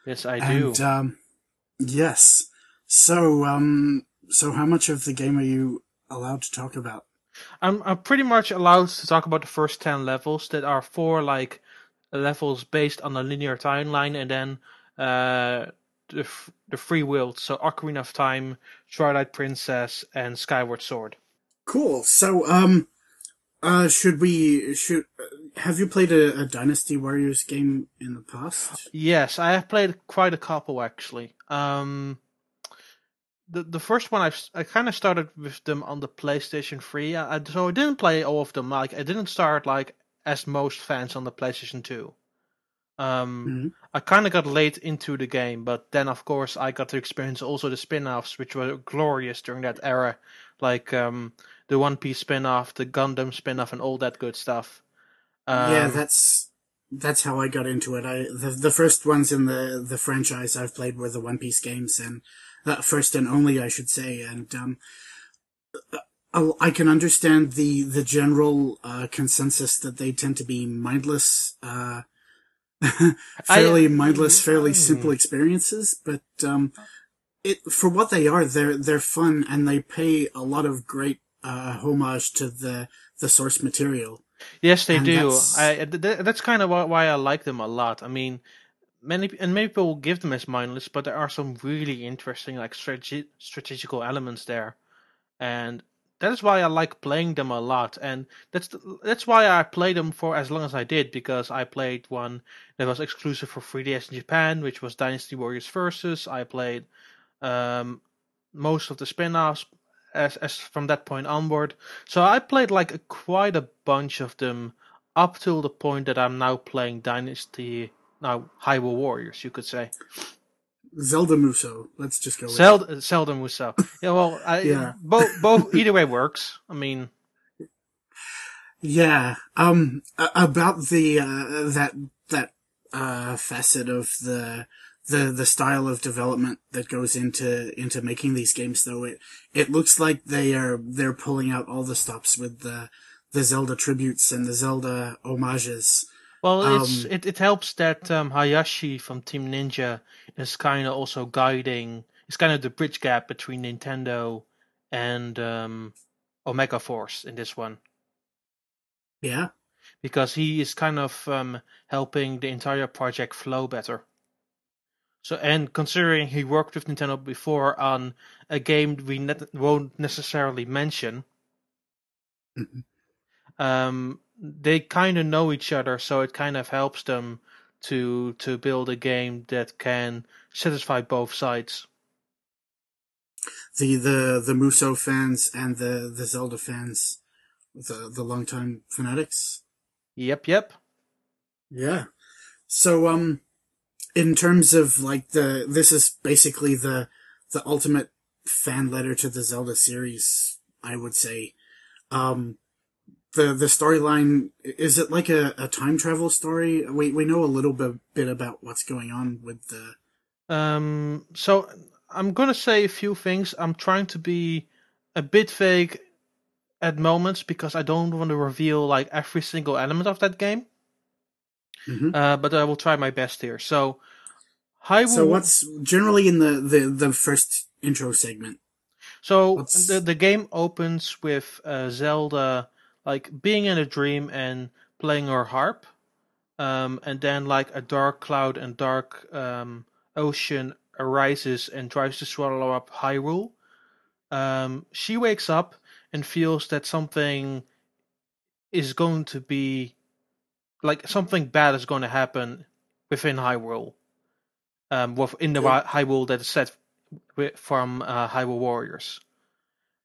Yes, I do. Um, yes, so um, so how much of the game are you allowed to talk about? I'm I'm pretty much allowed to talk about the first ten levels that are four like levels based on a linear timeline, and then uh, the the free will. So Ocarina of Time, Twilight Princess, and Skyward Sword. Cool. So, um, uh, should we should have you played a, a Dynasty Warriors game in the past? Yes, I have played quite a couple actually. Um, the the first one I I kind of started with them on the PlayStation 3. I, so I didn't play all of them. Like I didn't start like as most fans on the PlayStation 2. Um, mm-hmm. I kind of got late into the game, but then of course I got to experience also the spin-offs, which were glorious during that era, like um, the One Piece spin-off, the Gundam spin-off, and all that good stuff. Um, yeah, that's that's how I got into it. I the the first ones in the the franchise I've played were the One Piece games, and uh, first and only, I should say, and um, uh, I can understand the the general uh, consensus that they tend to be mindless, uh, fairly I, mindless, fairly simple experiences. But um, it for what they are, they're they're fun and they pay a lot of great uh, homage to the the source material. Yes, they and do. That's... I, that's kind of why I like them a lot. I mean, many and many people give them as mindless, but there are some really interesting like strate- strategical elements there, and that is why I like playing them a lot. And that's the, that's why I played them for as long as I did because I played one that was exclusive for 3DS in Japan, which was Dynasty Warriors Versus. I played um, most of the spin-offs as as from that point onward. So I played like a, quite a bunch of them up till the point that I'm now playing Dynasty now High War Warriors, you could say. Zelda Musou. Let's just go. Zelda, Zelda Musou. Yeah, well, I, yeah. both both either way works. I mean, yeah. Um, about the uh, that that uh, facet of the the the style of development that goes into into making these games, though it it looks like they are they're pulling out all the stops with the the Zelda tributes and the Zelda homages. Well, um, it, it helps that um, Hayashi from Team Ninja is kind of also guiding. It's kind of the bridge gap between Nintendo and um, Omega Force in this one. Yeah, because he is kind of um, helping the entire project flow better. So, and considering he worked with Nintendo before on a game we ne- won't necessarily mention, um, they kind of know each other, so it kind of helps them to to build a game that can satisfy both sides. The the the Musou fans and the the Zelda fans, the the longtime fanatics. Yep, yep. Yeah. So um, in terms of like the this is basically the the ultimate fan letter to the Zelda series, I would say. Um, the the storyline is it like a, a time travel story? We we know a little bit bit about what's going on with the. Um. So I'm gonna say a few things. I'm trying to be a bit vague at moments because I don't want to reveal like every single element of that game. Mm-hmm. Uh, but I will try my best here. So, Hyrule... So what's generally in the, the, the first intro segment? So what's... the the game opens with uh, Zelda like being in a dream and playing her harp, um, and then like a dark cloud and dark um, ocean arises and tries to swallow up Hyrule. Um, she wakes up and feels that something is going to be like something bad is going to happen within Hyrule. Um, in the yeah. Hyrule that is set from uh, Hyrule Warriors.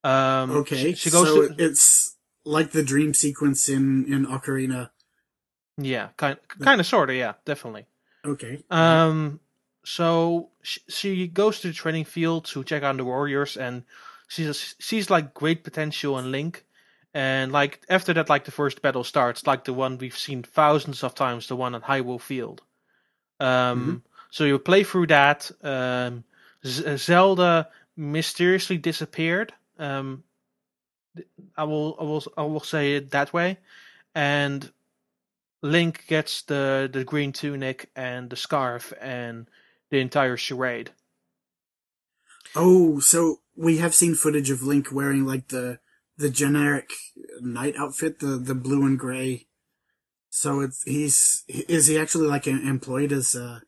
Um, okay, she, she goes. So to, it's like the dream sequence in in Ocarina. Yeah, kind kind of sort of, yeah, definitely. Okay. Um so she, she goes to the training field to check on the warriors and she's sees like great potential in Link and like after that like the first battle starts like the one we've seen thousands of times the one at Hyrule Field. Um mm-hmm. so you play through that um Z- Zelda mysteriously disappeared um I will I will I will say it that way, and Link gets the the green tunic and the scarf and the entire charade. Oh, so we have seen footage of Link wearing like the the generic knight outfit, the the blue and gray. So it's he's is he actually like employed as a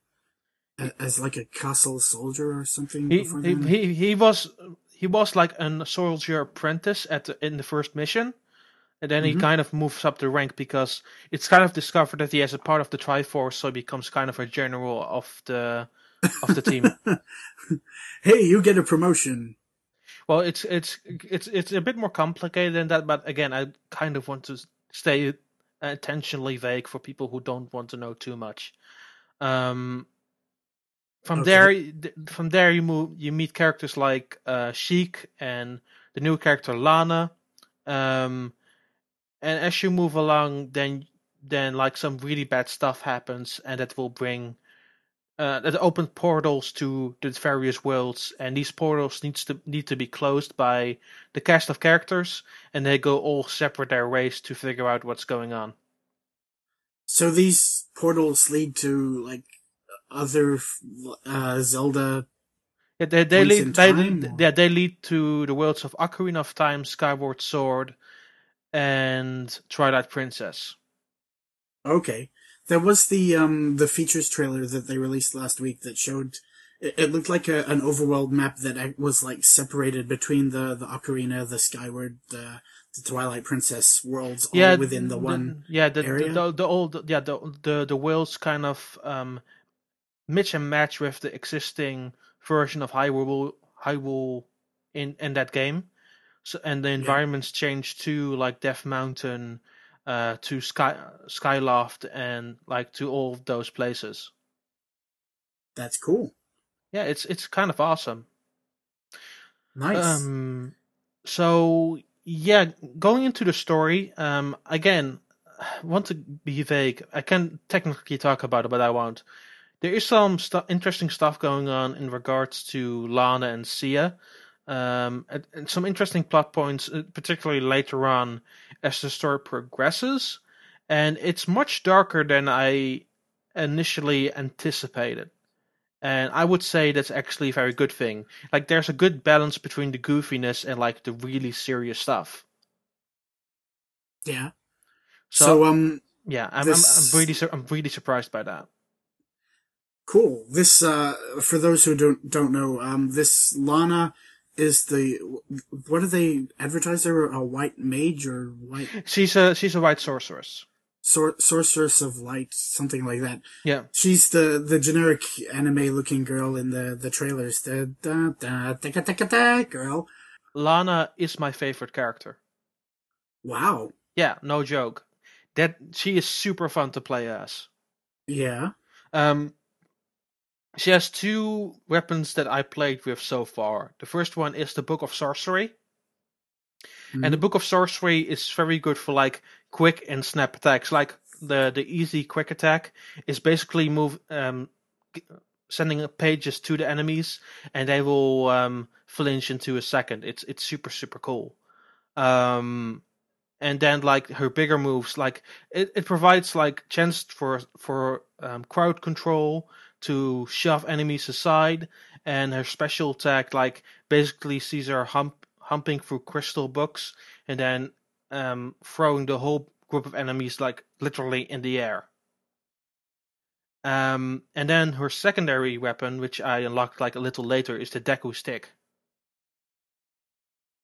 as like a castle soldier or something. He he, he he was he was like a soldier apprentice at the, in the first mission, and then he Mhm. kind of moves up the rank because it's kind of discovered that he has a part of the Triforce, so he becomes kind of a general of the of the team. hey, you get a promotion. Well, it's it's it's it's a bit more complicated than that, but again, I kind of want to stay intentionally vague for people who don't want to know too much. Um, from Okay. there, from there you move, you meet characters like uh, Sheik and the new character Lana. Um, and as you move along, then then like some really bad stuff happens, and that will bring uh, that open portals to the various worlds, and these portals needs to need to be closed by the cast of characters, and they go all separate their ways to figure out what's going on. So these portals lead to like other uh, Zelda. Yeah, they they lead they lead, yeah they lead to the worlds of Ocarina of Time, Skyward Sword, and Twilight Princess. Okay, there was the um the features trailer that they released last week that showed. It, it looked like a, an overworld map that was like separated between the the Ocarina, the Skyward, the the Twilight Princess worlds, all yeah, within the one. yeah the area? the, the, the old yeah the the the worlds kind of um mix and match with the existing version of Hyrule Hyrule in in that game. So and the environments change to like Death Mountain, uh, to Sky Skyloft, and like to all of those places. That's cool. Yeah, it's it's kind of awesome. Nice. Um, so yeah, going into the story, um, again, I want to be vague. I can technically talk about it, but I won't. There is some stu- interesting stuff going on in regards to Lana and Cia, um, and, and some interesting plot points, uh, particularly later on as the story progresses. And it's much darker than I initially anticipated. And I would say that's actually a very good thing. Like, there's a good balance between the goofiness and like the really serious stuff. yeah. So, So, um, yeah, I'm, this- I'm, I'm really I'm really surprised by that. cool. This uh, for those who don't don't know, um, this Lana is the what do they advertise her? A white mage or white She's a she's a white sorceress. sor- sorceress of light, something like that. Yeah, She's the the generic anime looking girl in the the trailers. The da da da da da da girl. Lana is my favorite character. Wow. Yeah, no joke. That she is super fun to play as. Yeah. Um, she has two weapons that I played with so far. The first one is the Book of Sorcery, and the Book of Sorcery is very good for like quick and snap attacks. Like the the easy quick attack is basically move um sending pages to the enemies, and they will um flinch into a second. It's it's super super cool. Um, and then like her bigger moves, like it, it provides like chance for for um, crowd control to shove enemies aside, and her special attack like basically sees her hump humping through crystal books and then um, throwing the whole group of enemies like literally in the air. Um, and then her secondary weapon, which I unlocked like a little later, is the Deku stick.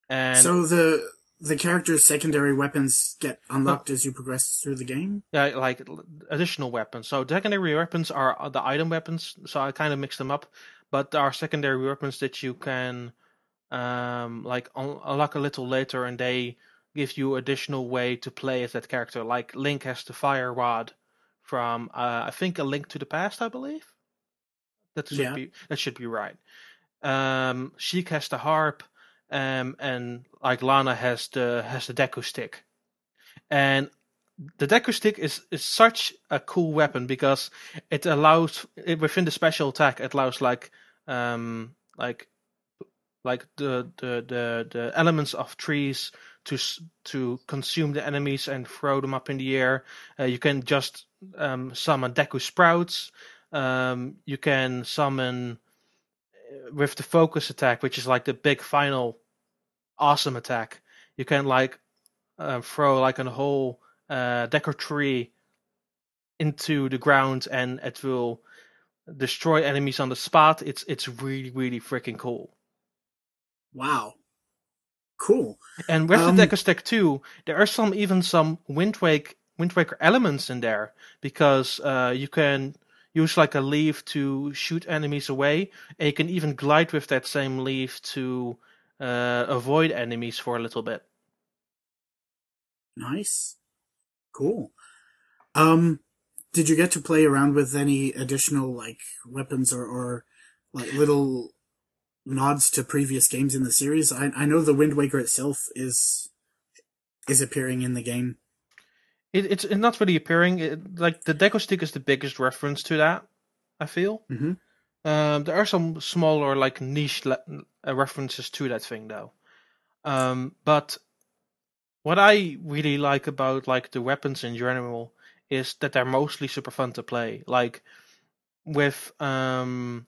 And so the the character's secondary weapons get unlocked as you progress through the game. Yeah, like additional weapons. So secondary weapons are uh, the item weapons. So I kind of mix them up, but there are secondary weapons that you can um like un- unlock a little later, and they give you additional way to play as that character. Like Link has the fire rod from uh, I think a Link to the Past, I believe. That should Yeah. be that should be right. Um, Sheik has the harp, um, and like Lana has the has the Deku stick, and the Deku stick is, is such a cool weapon because it allows it, within the special attack it allows like um like like the the the, the elements of trees to to consume the enemies and throw them up in the air. Uh, you can just um, summon Deku sprouts. Um, you can summon with the focus attack, which is like the big final awesome attack. You can like uh, throw like a whole uh, Deku tree into the ground, and it will destroy enemies on the spot. It's it's really really freaking cool. Wow. Cool. And with Um, the Deku Stick 2, there are some even some Wind Wake Wind Waker elements in there because uh, you can use like a leaf to shoot enemies away, and you can even glide with that same leaf to uh, avoid enemies for a little bit. Nice. Cool. Um, did you get to play around with any additional like weapons or, or like little nods to previous games in the series? I I know the Wind Waker itself is is appearing in the game. It, it's not really appearing. It, like the Deku Stick is the biggest reference to that. I feel. Mm-hmm. Um, there are some smaller, like niche le- uh, references to that thing, though. Um, but what I really like about like the weapons in general is that they're mostly super fun to play. Like with um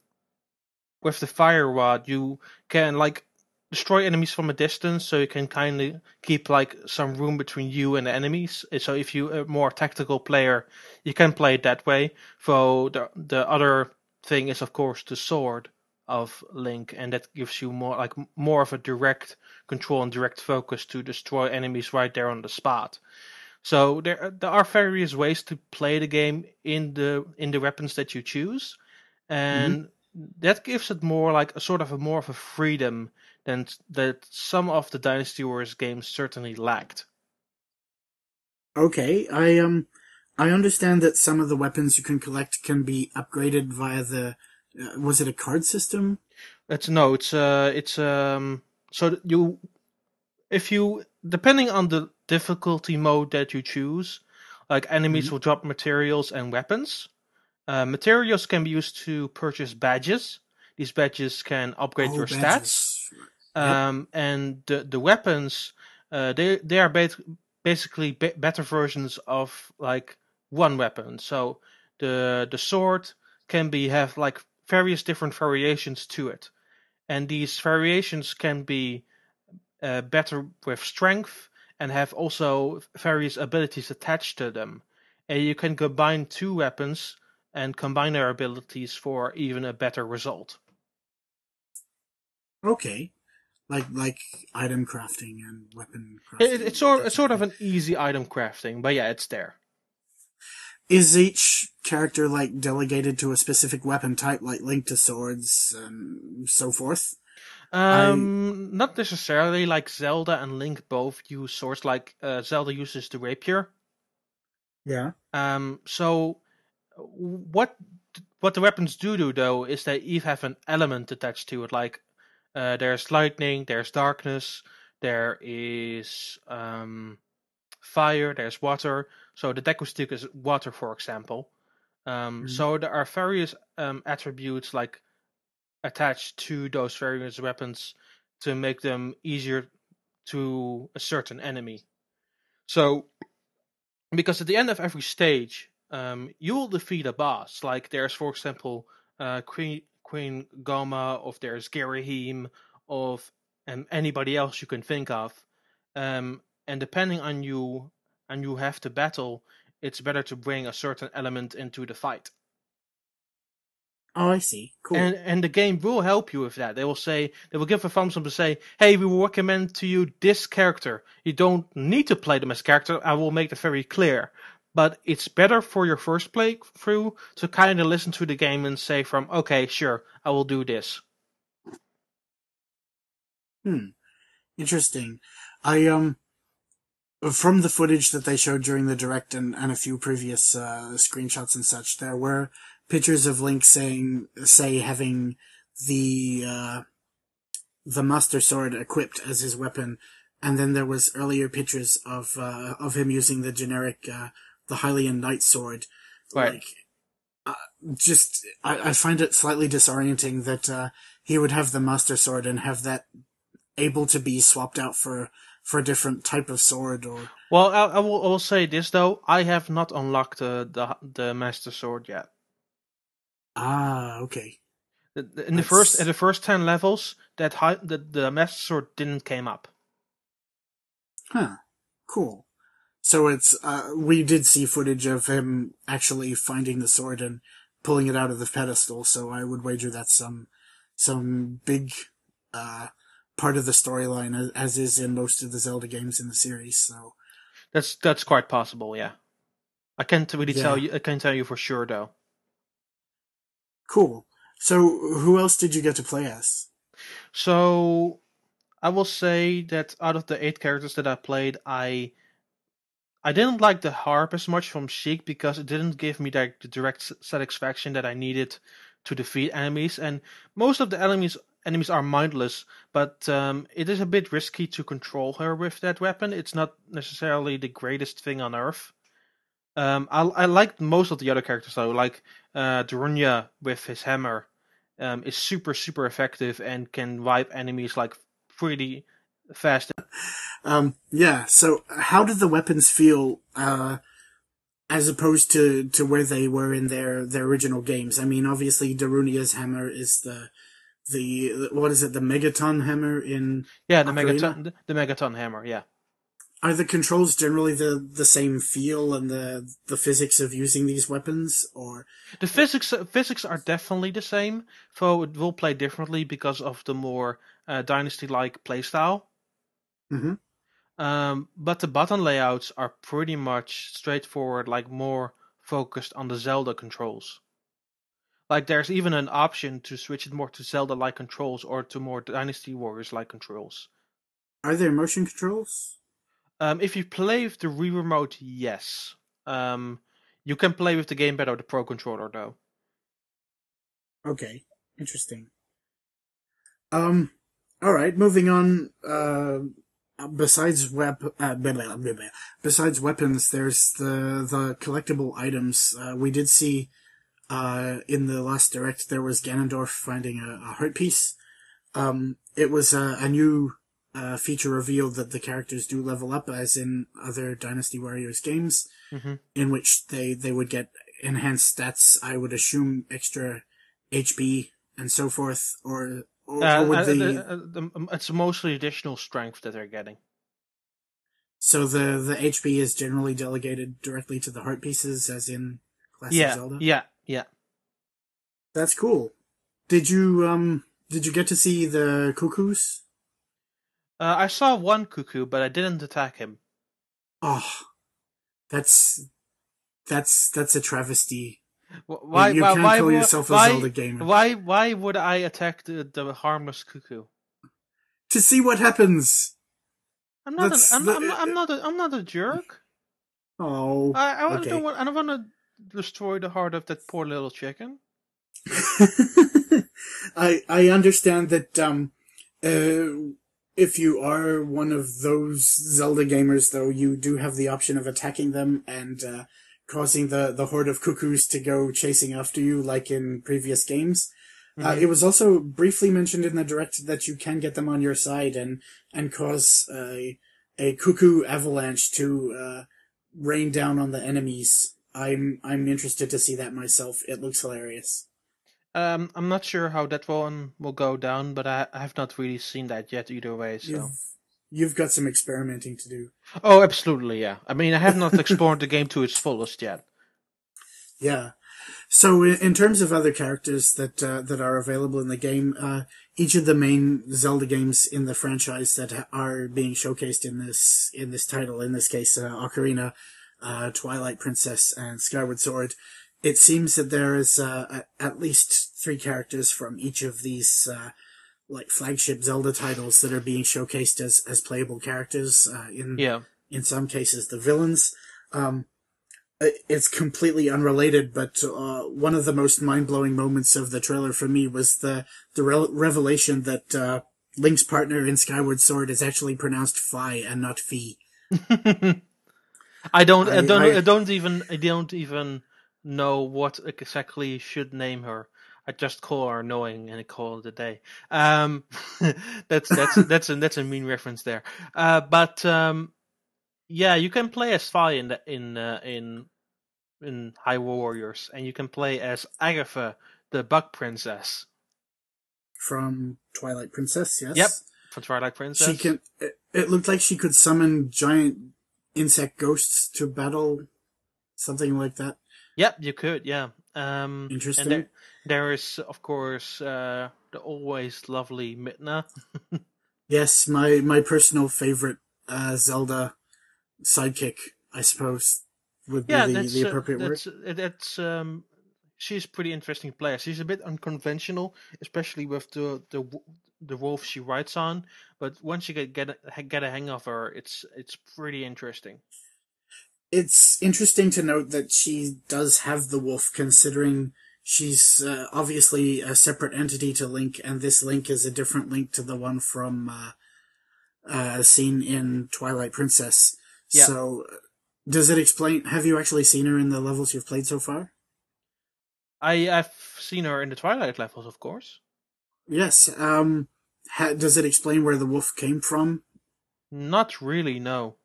with the fire rod, you can like destroy enemies from a distance, so you can kind of keep like some room between you and the enemies. So if you're a uh, more tactical player, you can play it that way. So the the other thing is of course the sword of Link, and that gives you more like more of a direct control and direct focus to destroy enemies right there on the spot. So there uh, there are various ways to play the game in the in the weapons that you choose, mm-hmm. and that gives it more like a sort of a more of a freedom than that some of the Dynasty Warriors games certainly lacked. Okay, I um, I understand that some of the weapons you can collect can be upgraded via the. Uh, was it a card system? It's no, it's uh, it's um, so you, if you depending on the difficulty mode that you choose, like enemies Mhm. will drop materials and weapons. Uh, materials can be used to purchase badges. These badges can upgrade Oh, your stats. Badges. Yep. Um, and the the weapons, uh, they they are ba- basically be- better versions of like one weapon. So the the sword can be have like various different variations to it, and these variations can be uh, better with strength and have also various abilities attached to them. And you can combine two weapons and combine their abilities for even a better result. Okay, like like item crafting and weapon crafting. It, it's sort it's sort of an easy item crafting, but yeah, it's there. Is each character like delegated to a specific weapon type, like linked to swords and so forth? Um, not necessarily. Like Zelda and Link both use swords. Like uh, Zelda uses the rapier. Yeah. Um, so what what the weapons do do though is they each have an element attached to it. Like uh, there's lightning, there's darkness, there is um, fire, there's water. So the Deku Stick is water, for example. Um, Mhm. So there are various um, attributes like attached to those various weapons to make them easier to a certain enemy. So, because at the end of every stage, um, you will defeat a boss. Like there's, for example, uh, Queen Queen Gohma, or there's Ghirahim, of um, anybody else you can think of. Um, and depending on you and you have to battle, it's better to bring a certain element into the fight. Oh, I see. Cool. And and the game will help you with that. They will say they will give a thumbs up to say, "Hey, we will recommend to you this character. You don't need to play them as character. I will make that very clear. But it's better for your first playthrough to kind of listen to the game and say, "From okay, sure, I will do this." Hmm. Interesting. I um from the footage that they showed during the direct and, and a few previous uh, screenshots and such, there were pictures of Link saying say having the uh, the Master Sword equipped as his weapon, and then there was earlier pictures of uh, of him using the generic uh, the Hylian Knight Sword. Right. Like, uh, just I, I find it slightly disorienting that uh, he would have the Master Sword and have that able to be swapped out for for a different type of sword or Well, I, I will I will say this though: I have not unlocked the the, the Master Sword yet. ah okay the- In the first in the first ten levels, that high, the the Master Sword didn't came up. huh cool so it's uh we did see footage of him actually finding the sword and pulling it out of the pedestal. So I would wager that's some some big uh, part of the storyline, as is in most of the Zelda games in the series. So that's that's quite possible. Yeah, I can't really Yeah. tell you. I can't tell you for sure though. cool. So who else did you get to play as? So I will say that out of the eight characters that I played, I I didn't like the harp as much from Sheik because it didn't give me the direct satisfaction that I needed to defeat enemies. And most of the enemies enemies are mindless, but um, it is a bit risky to control her with that weapon. It's not necessarily the greatest thing on earth. Um, I I liked most of the other characters though, like uh, Darunia with his hammer um, is super super effective and can wipe enemies like pretty fast. Um, yeah. So how did the weapons feel, uh, as opposed to, to where they were in their, their original games? I mean, obviously Darunia's hammer is the, the, what is it, the Megaton hammer in, Yeah, the Ocarina? megaton the megaton hammer. Yeah, are the controls generally the, the same feel and the, the physics of using these weapons or, the physics physics are definitely the same, though it will play differently because of the more uh, dynasty like playstyle. Mhm. Um, but the button layouts are pretty much straightforward, like more focused on the Zelda controls. Like there's even an option to switch it more to Zelda-like controls or to more Dynasty Warriors-like controls. are there motion controls? Um, if you play with the Wii Remote, yes. Um, you can play with the gamepad or the Pro Controller, though. Okay. Interesting. Um, alright, moving on, uh, besides web, uh, blah, blah, blah, blah. besides weapons, there's the, the collectible items. Uh, we did see, uh, in the last direct, there was Ganondorf finding a, a heart piece. Um, it was a, a new, uh, feature revealed that the characters do level up as in other Dynasty Warriors games, Mm-hmm. in which they, they would get enhanced stats, I would assume extra HP and so forth, or, or, Uh, or would uh, the, the- uh, um, it's mostly additional strength that they're getting. so the, the HP is generally delegated directly to the heart pieces, as in Classic Yeah, Zelda? yeah, yeah. That's cool. Did you, um, did you get to see the cuckoos? Uh, I saw one cuckoo, but I didn't attack him. Oh, that's, that's, that's a travesty. Wh- Why? you why? can't why, call would- yourself a why, Zelda gamer. Why? Why would I attack the, the harmless cuckoo? To see what happens. I'm not. That's A, I'm, not I'm, not- I'm not. A, I'm not a jerk. Oh. I, I okay. don't want. I don't want to destroy the heart of that poor little chicken. I I understand that um uh if you are one of those Zelda gamers though you do have the option of attacking them and uh causing the the horde of cuckoos to go chasing after you like in previous games. Uh, Mhm. it was also briefly mentioned in the direct that you can get them on your side and and cause a a cuckoo avalanche to uh rain down on the enemies. I'm I'm interested to see that myself. It looks hilarious. Um, I'm not sure how that one will go down, but I, I have not really seen that yet either way. So. You've, you've got some experimenting to do. Oh, absolutely, yeah. I mean, I have not explored the game to its fullest yet. Yeah. So in, terms of other characters that uh, that are available in the game, uh, each of the main Zelda games in the franchise that are being showcased in this in this title, in this case, uh, Ocarina, uh, Twilight Princess, and Skyward Sword, it seems that there is uh, at least three characters from each of these. Like flagship Zelda titles that are being showcased as, as playable characters, uh, in, Yeah. in some cases the villains. Um, it's completely unrelated, but uh, one of the most mind-blowing moments of the trailer for me was the the re- revelation that uh, Link's partner in Skyward Sword is actually pronounced Fi and not Fee. I don't. I, I- don't. I, I- don't even. I don't even know what exactly should name her. I just call her annoying and I call it a day. Um, that's that's that's a that's a mean reference there. Uh, but um, yeah, you can play as Fi in the, in uh, in in High Warriors, and you can play as Agatha, the Bug Princess From Twilight Princess, yes. Yep. from Twilight Princess. She can. It, it looked like she could summon giant insect ghosts to battle, something like that. Yep, you could. Yeah. Um, Interesting. There, there is, of course, uh, the always lovely Midna. Yes, my my personal favorite uh, Zelda sidekick, I suppose, would be yeah, the, that's the uh, appropriate word. that's uh, that's um, she's a pretty interesting player. She's a bit unconventional, especially with the the the wolf she rides on. But once you get get a, get a hang of her, it's it's pretty interesting. It's interesting to note that she does have the wolf, considering she's uh, obviously a separate entity to Link, and this Link is a different Link to the one from uh, uh, seen in Twilight Princess. Yeah. So, does it explain? Have you actually seen her in the levels you've played so far? I I've seen her in the Twilight levels, of course. Yes. Um, ha- does it explain where the wolf came from? Not really, no.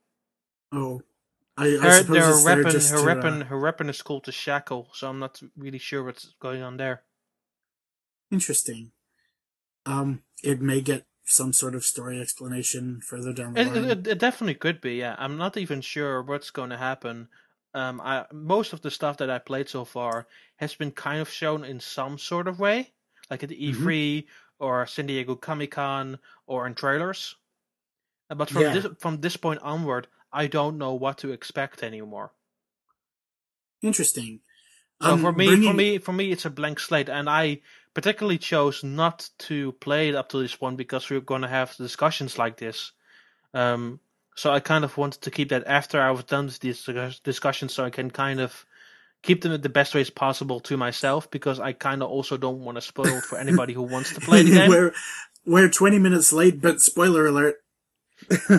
Oh, I, I Her, suppose her it's there weapon, just her to, uh, her weapon is called the shackle, so I'm not really sure what's going on there. interesting. Um, it may get some sort of story explanation further down the It, line. it, it definitely could be, yeah. I'm not even sure what's going to happen. Um, I most of the stuff that I played so far has been kind of shown in some sort of way, like at the Mhm. E3 or San Diego Comic Con or in trailers. Uh, But from Yeah. this from this point onward, I don't know what to expect anymore. Interesting. So Um, for me, for me, for me, it's a blank slate, and I particularly chose not to play it up to this point because we are going to have discussions like this. Um, so I kind of wanted to keep that after I was done with these discussions, so I can kind of keep them in the best ways possible to myself because I kind of also don't want to spoil for anybody who wants to play the game. we're we're twenty minutes late, but spoiler alert.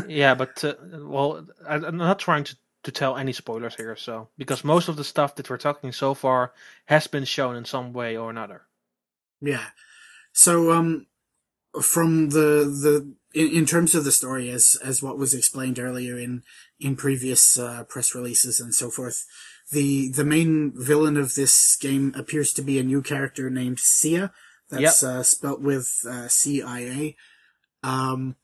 Yeah, but uh, well, I, I'm not trying to to tell any spoilers here, so because most of the stuff that we're talking so far has been shown in some way or another. Yeah. So um, from the the in, in terms of the story, as as what was explained earlier in in previous uh, press releases and so forth, the the main villain of this game appears to be a new character named Cia. That's uh, spelt with uh, C I A. Um,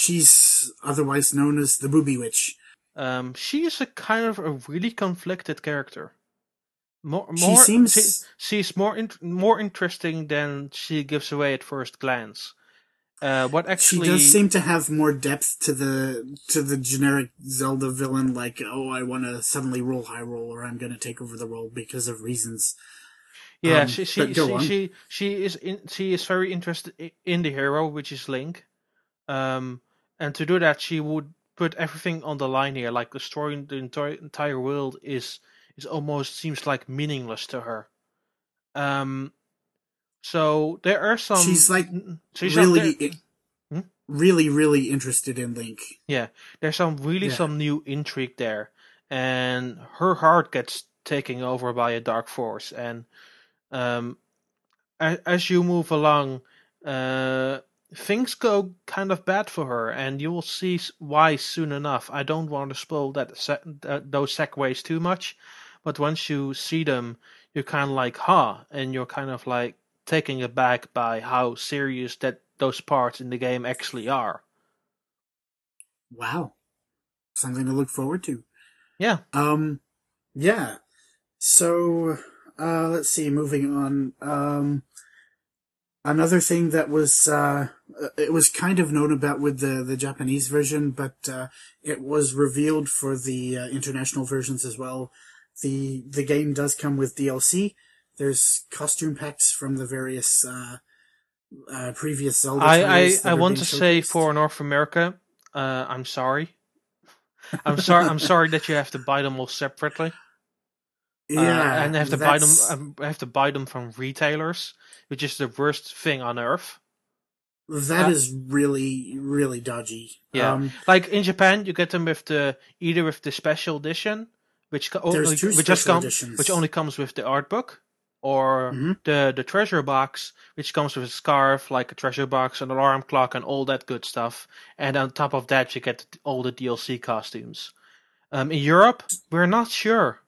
she's otherwise known as the Booby Witch. Um, she is a kind of a really conflicted character. More, She seems- she- she's more in, more interesting than she gives away at first glance. Uh, what actually? She does seem to have more depth to the to the generic Zelda villain, like oh, I want to suddenly rule Hyrule, or I'm going to take over the world because of reasons. yeah, um, she she she, on. she she is in, she is very interested in the hero, which is Link. Um, and to do that, she would put everything on the line here. Like destroying the entire entire world is is almost seems like meaningless to her. Um, so there are some. She's, like, she's really, Hmm? really, really interested in Link. Yeah, there's some really Yeah. some new intrigue there, and her heart gets taken over by a dark force, and um, as, as you move along, uh, things go kind of bad for her, and you will see why soon enough. I don't want to spoil that, se- that those segues too much, but once you see them, you're kind of like, huh, and you're kind of like taken aback by how serious that those parts in the game actually are. Wow, something to look forward to. Yeah. Um, yeah. So, uh, let's see. Moving on. Um, another thing that was uh, it was kind of known about with the the Japanese version, but uh, it was revealed for the uh, international versions as well. the The game does come with DLC. There's costume packs from the various uh, uh, previous Zelda. I I, I want to say for North America, uh, I'm sorry. I'm sorry. I'm sorry that you have to buy them all separately. Uh, yeah, and have to buy them. that's- um, have to buy them from retailers, which is the worst thing on earth. That Uh, is really, really dodgy. Yeah. Um, Like in Japan, you get them with the either with the special edition, which only, which just special come, editions. which only comes with the art book, or Mhm. the the treasure box, which comes with a scarf, like a treasure box, an alarm clock, and all that good stuff. And on top of that, you get all the DLC costumes. Um, in Europe, we're not sure.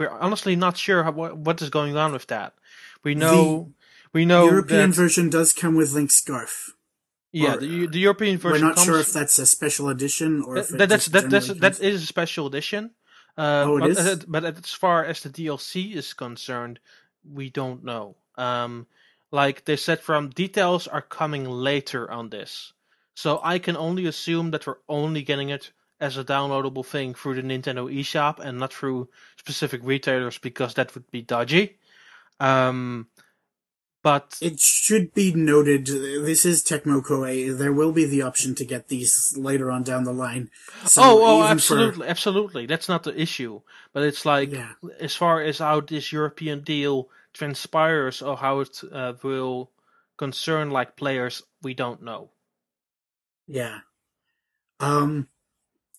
We're honestly not sure how, what what is going on with that. We know we know the European that, version does come with Link's scarf. yeah, the, the European version. We're not comes. sure if that's a special edition or if That, that- that's that that's comes- is a special edition. Uh, Oh, it but, is? uh, but as far as the DLC is concerned, we don't know. Um, like they said, from details are coming later on this, so I can only assume that we're only getting it as a downloadable thing through the Nintendo eShop and not through specific retailers because that would be dodgy. Um, but It should be noted, this is Tecmo Koei. There will be the option to get these later on down the line. So oh, oh, even for- absolutely, absolutely. That's not the issue. But it's like Yeah. as far as how this European deal transpires or how it uh, will concern like players, we don't know. Yeah. Um,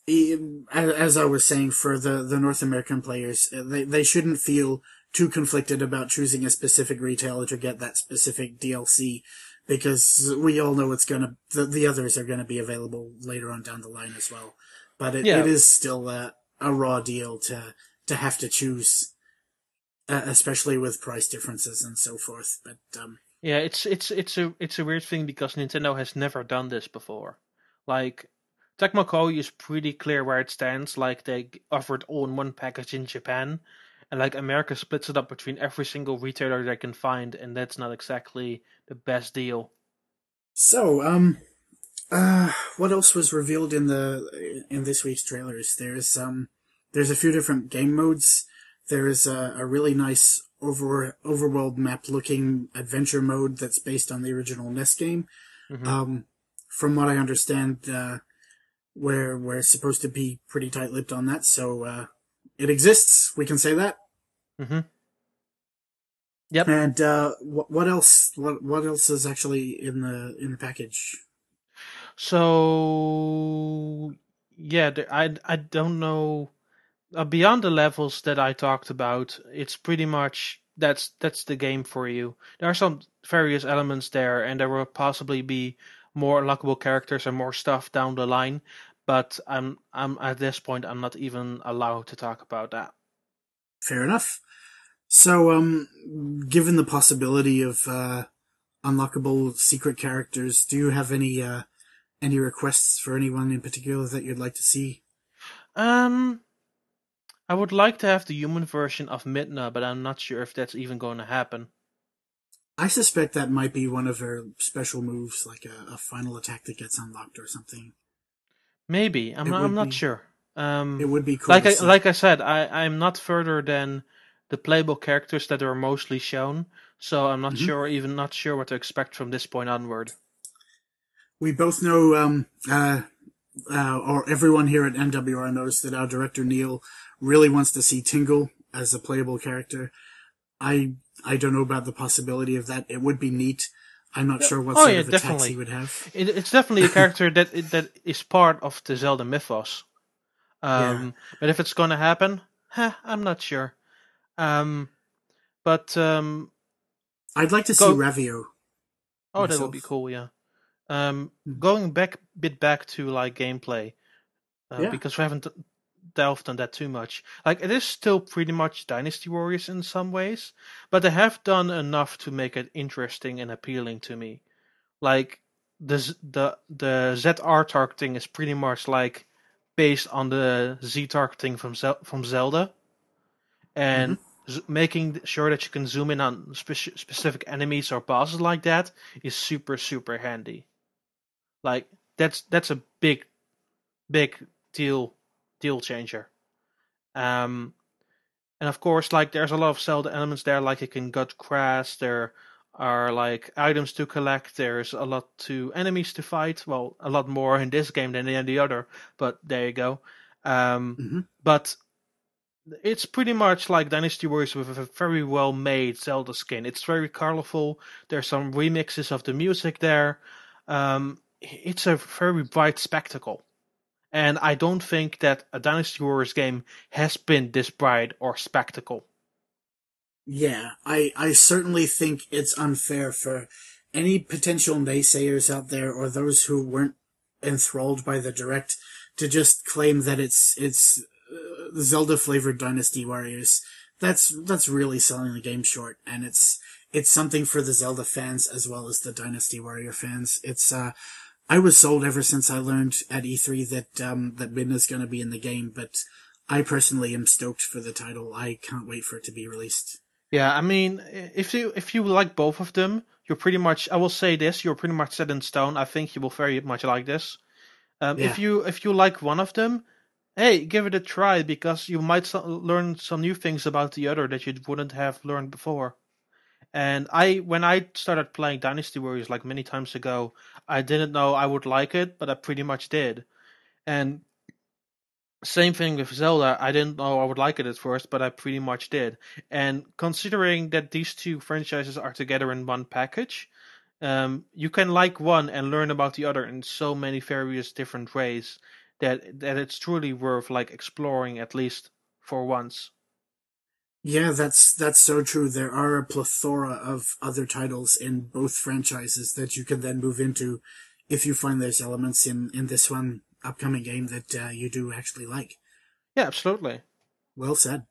as as I was saying, for the, the North American players, uh, they, they shouldn't feel too conflicted about choosing a specific retailer to get that specific DLC because we all know it's gonna, the, the others are gonna be available later on down the line as well. But it, Yeah. it is still a, a raw deal to, to have to choose, uh, especially with price differences and so forth. But, um, Yeah, it's it's it's a it's a weird thing because Nintendo has never done this before. Like Tecmo is pretty clear where it stands. Like they offer it all in one package in Japan, and like America splits it up between every single retailer they can find, and that's not exactly the best deal. So, um, uh, what else was revealed in the in this week's trailers? There's um, there's a few different game modes. There is a, a really nice over overworld map looking adventure mode that's based on the original NES game. Mhm. Um, from what I understand, uh, we're we're supposed to be pretty tight lipped on that, so uh, it exists. We can say that. Mhm. Yep. And uh, what what else? What what else is actually in the in the package? So yeah, I I don't know. Uh, beyond the levels that I talked about, it's pretty much that's that's the game for you. There are some various elements there, and there will possibly be more unlockable characters and more stuff down the line. But I'm I'm at this point I'm not even allowed to talk about that. Fair enough. So, um, given the possibility of uh, unlockable secret characters, do you have any uh, any requests for anyone in particular that you'd like to see? Um, I would like to have the human version of Midna, but I'm not sure if that's even going to happen. I suspect that might be one of her special moves, like a, a final attack that gets unlocked or something. Maybe I'm It not. I'm not be- sure. Um, It would be cool. like I, see. like I said, I I'm not further than the playable characters that are mostly shown, so I'm not Mhm. sure even not sure what to expect from this point onward. we both know, um, uh, uh, or everyone here at NWR knows that our director Neal really wants to see Tingle as a playable character. I I don't know about the possibility of that. It would be neat. I'm not sure what Oh, sort yeah, of attacks definitely. he would have. It, it's definitely a character that that is part of the Zelda mythos. Um, but if it's going to happen, huh, I'm not sure. Um, but um, I'd like to Go- see Ravio. Oh, that would be cool. Yeah. Um, Hmm. going back bit back to like gameplay, uh, Yeah. because we haven't delved on that too much. Like it is still pretty much Dynasty Warriors in some ways, but they have done enough to make it interesting and appealing to me. Like the the the ZR targeting is pretty much like based on the Z targeting from Zel- from Zelda, and mm-hmm. z- making sure that you can zoom in on speci- specific enemies or bosses like that is super super handy. Like that's that's a big big deal deal changer. Um and of course like there's a lot of Zelda elements there like you can gut grass, there are like items to collect, there's a lot to enemies to fight. Well, a lot more in this game than in the other, but there you go. Um Mhm. but it's pretty much like Dynasty Warriors with a very well made Zelda skin. It's very colorful. There's some remixes of the music there. Um, it's a very bright spectacle. And I don't think that a Dynasty Warriors game has been this bright or spectacle. Yeah, I, I certainly think it's unfair for any potential naysayers out there or those who weren't enthralled by the direct to just claim that it's it's uh, Zelda flavored Dynasty Warriors. That's that's really selling the game short, and it's it's something for the Zelda fans as well as the Dynasty Warrior fans. It's uh, I was sold ever since I learned at E3 that um that Midna's going to be in the game, but I personally am stoked for the title. I can't wait for it to be released. Yeah, I mean, if you if you like both of them, you're pretty much. I will say this: you're pretty much set in stone. I think you will very much like this. Um, Yeah. If you if you like one of them, hey, give it a try because you might so- learn some new things about the other that you wouldn't have learned before. And I, when I started playing Dynasty Warriors like many times ago, I didn't know I would like it, but I pretty much did. And same thing with Zelda. I didn't know I would like it at first, but I pretty much did. And considering that these two franchises are together in one package, um, you can like one and learn about the other in so many various different ways that that it's truly worth like exploring at least for once. Yeah, that's that's so true. There are a plethora of other titles in both franchises that you can then move into if you find there's elements in in this one upcoming game that uh, you do actually like. Yeah, absolutely. Well said.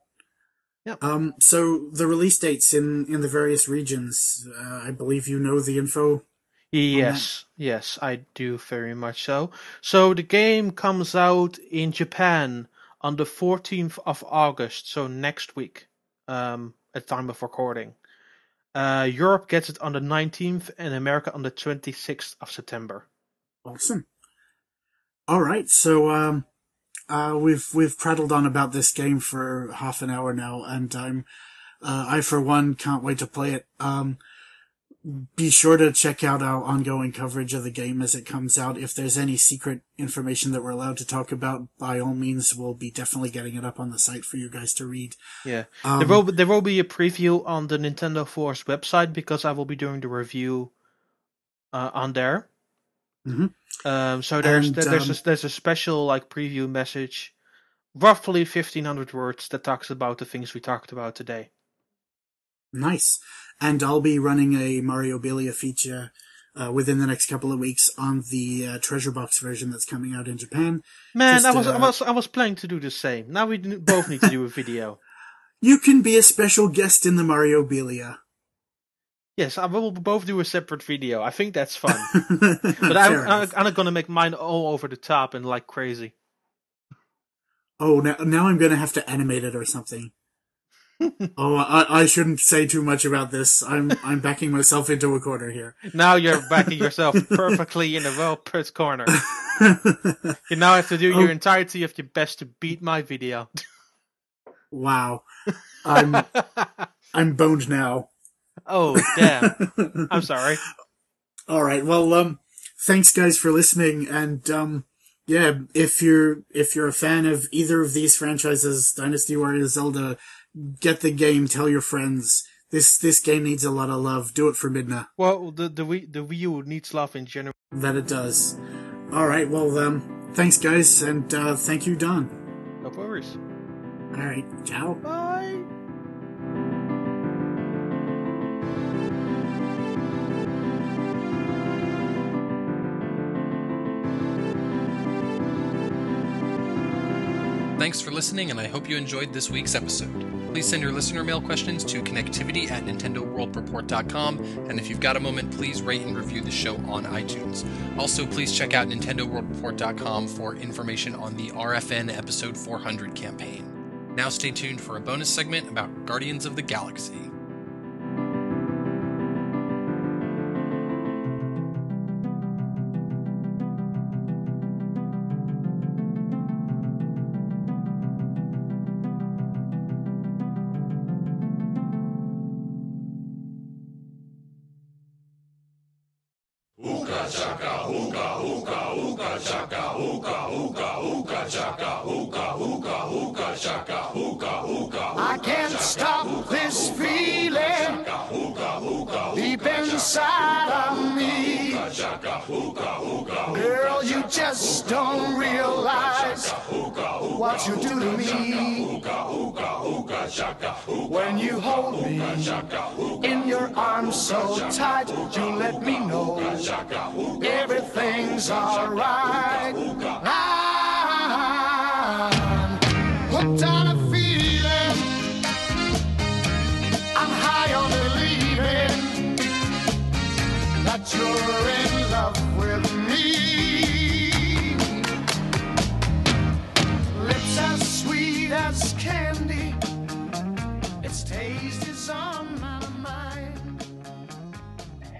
Yeah. Um. So the release dates in in the various regions. Uh, I believe you know the info. Yes, yes, I do very much so. So the game comes out in Japan on the 14th of August, so next week, um, at time of recording. Uh, Europe gets it on the 19th and America on the 26th of September. Awesome. All right. So um, uh, we've we've prattled on about this game for half an hour now, and I'm uh, I for one can't wait to play it. Um, be sure to check out our ongoing coverage of the game as it comes out. If there's any secret information that we're allowed to talk about, by all means, we'll be definitely getting it up on the site for you guys to read. Yeah, Um, there will there will be a preview on the Nintendo Force website because I will be doing the review uh, on there. Mhm. Um, so there's And, there's um, a, there's a special like preview message, roughly fifteen hundred words that talks about the things we talked about today. Nice. And I'll be running a Mario Belia feature uh, within the next couple of weeks on the uh, Treasure Box version that's coming out in Japan. Man, I was I uh, was I was planning to do the same. Now we both need to do a video. You can be a special guest in the Mario Belia. Yes, I will both do a separate video. I think that's fun. but I'm I'm not gonna make mine all over the top and like crazy. Oh, now, now I'm gonna have to animate it or something. Oh, I, I shouldn't say too much about this. I'm I'm backing myself into a corner here. Now you're backing yourself perfectly in a well put corner. You now have to do Oh. your entirety of your best to beat my video. wow, I'm I'm boned now. oh damn! I'm sorry. All right. Well, um, thanks guys for listening, and um, yeah, if you're if you're a fan of either of these franchises, Dynasty Warriors, Zelda, get the game. Tell your friends. This this game needs a lot of love. Do it for Midna. Well, the the Wii the Wii U needs love in general. That it does. All right. Well, um, thanks guys, and uh, thank you, Daan. No worries. All right. Ciao. Bye. Thanks for listening, and I hope you enjoyed this week's episode. Please send your listener mail questions to connectivity at nintendoworldreport.com, and if you've got a moment, please rate and review the show on iTunes. Also, please check out nintendoworldreport.com for information on the RFN Episode 400 campaign. Now stay tuned for a bonus segment about Guardians of the Galaxy. You do to me. When you hold me in your arms so tight, you let me know everything's alright. I'm hooked on a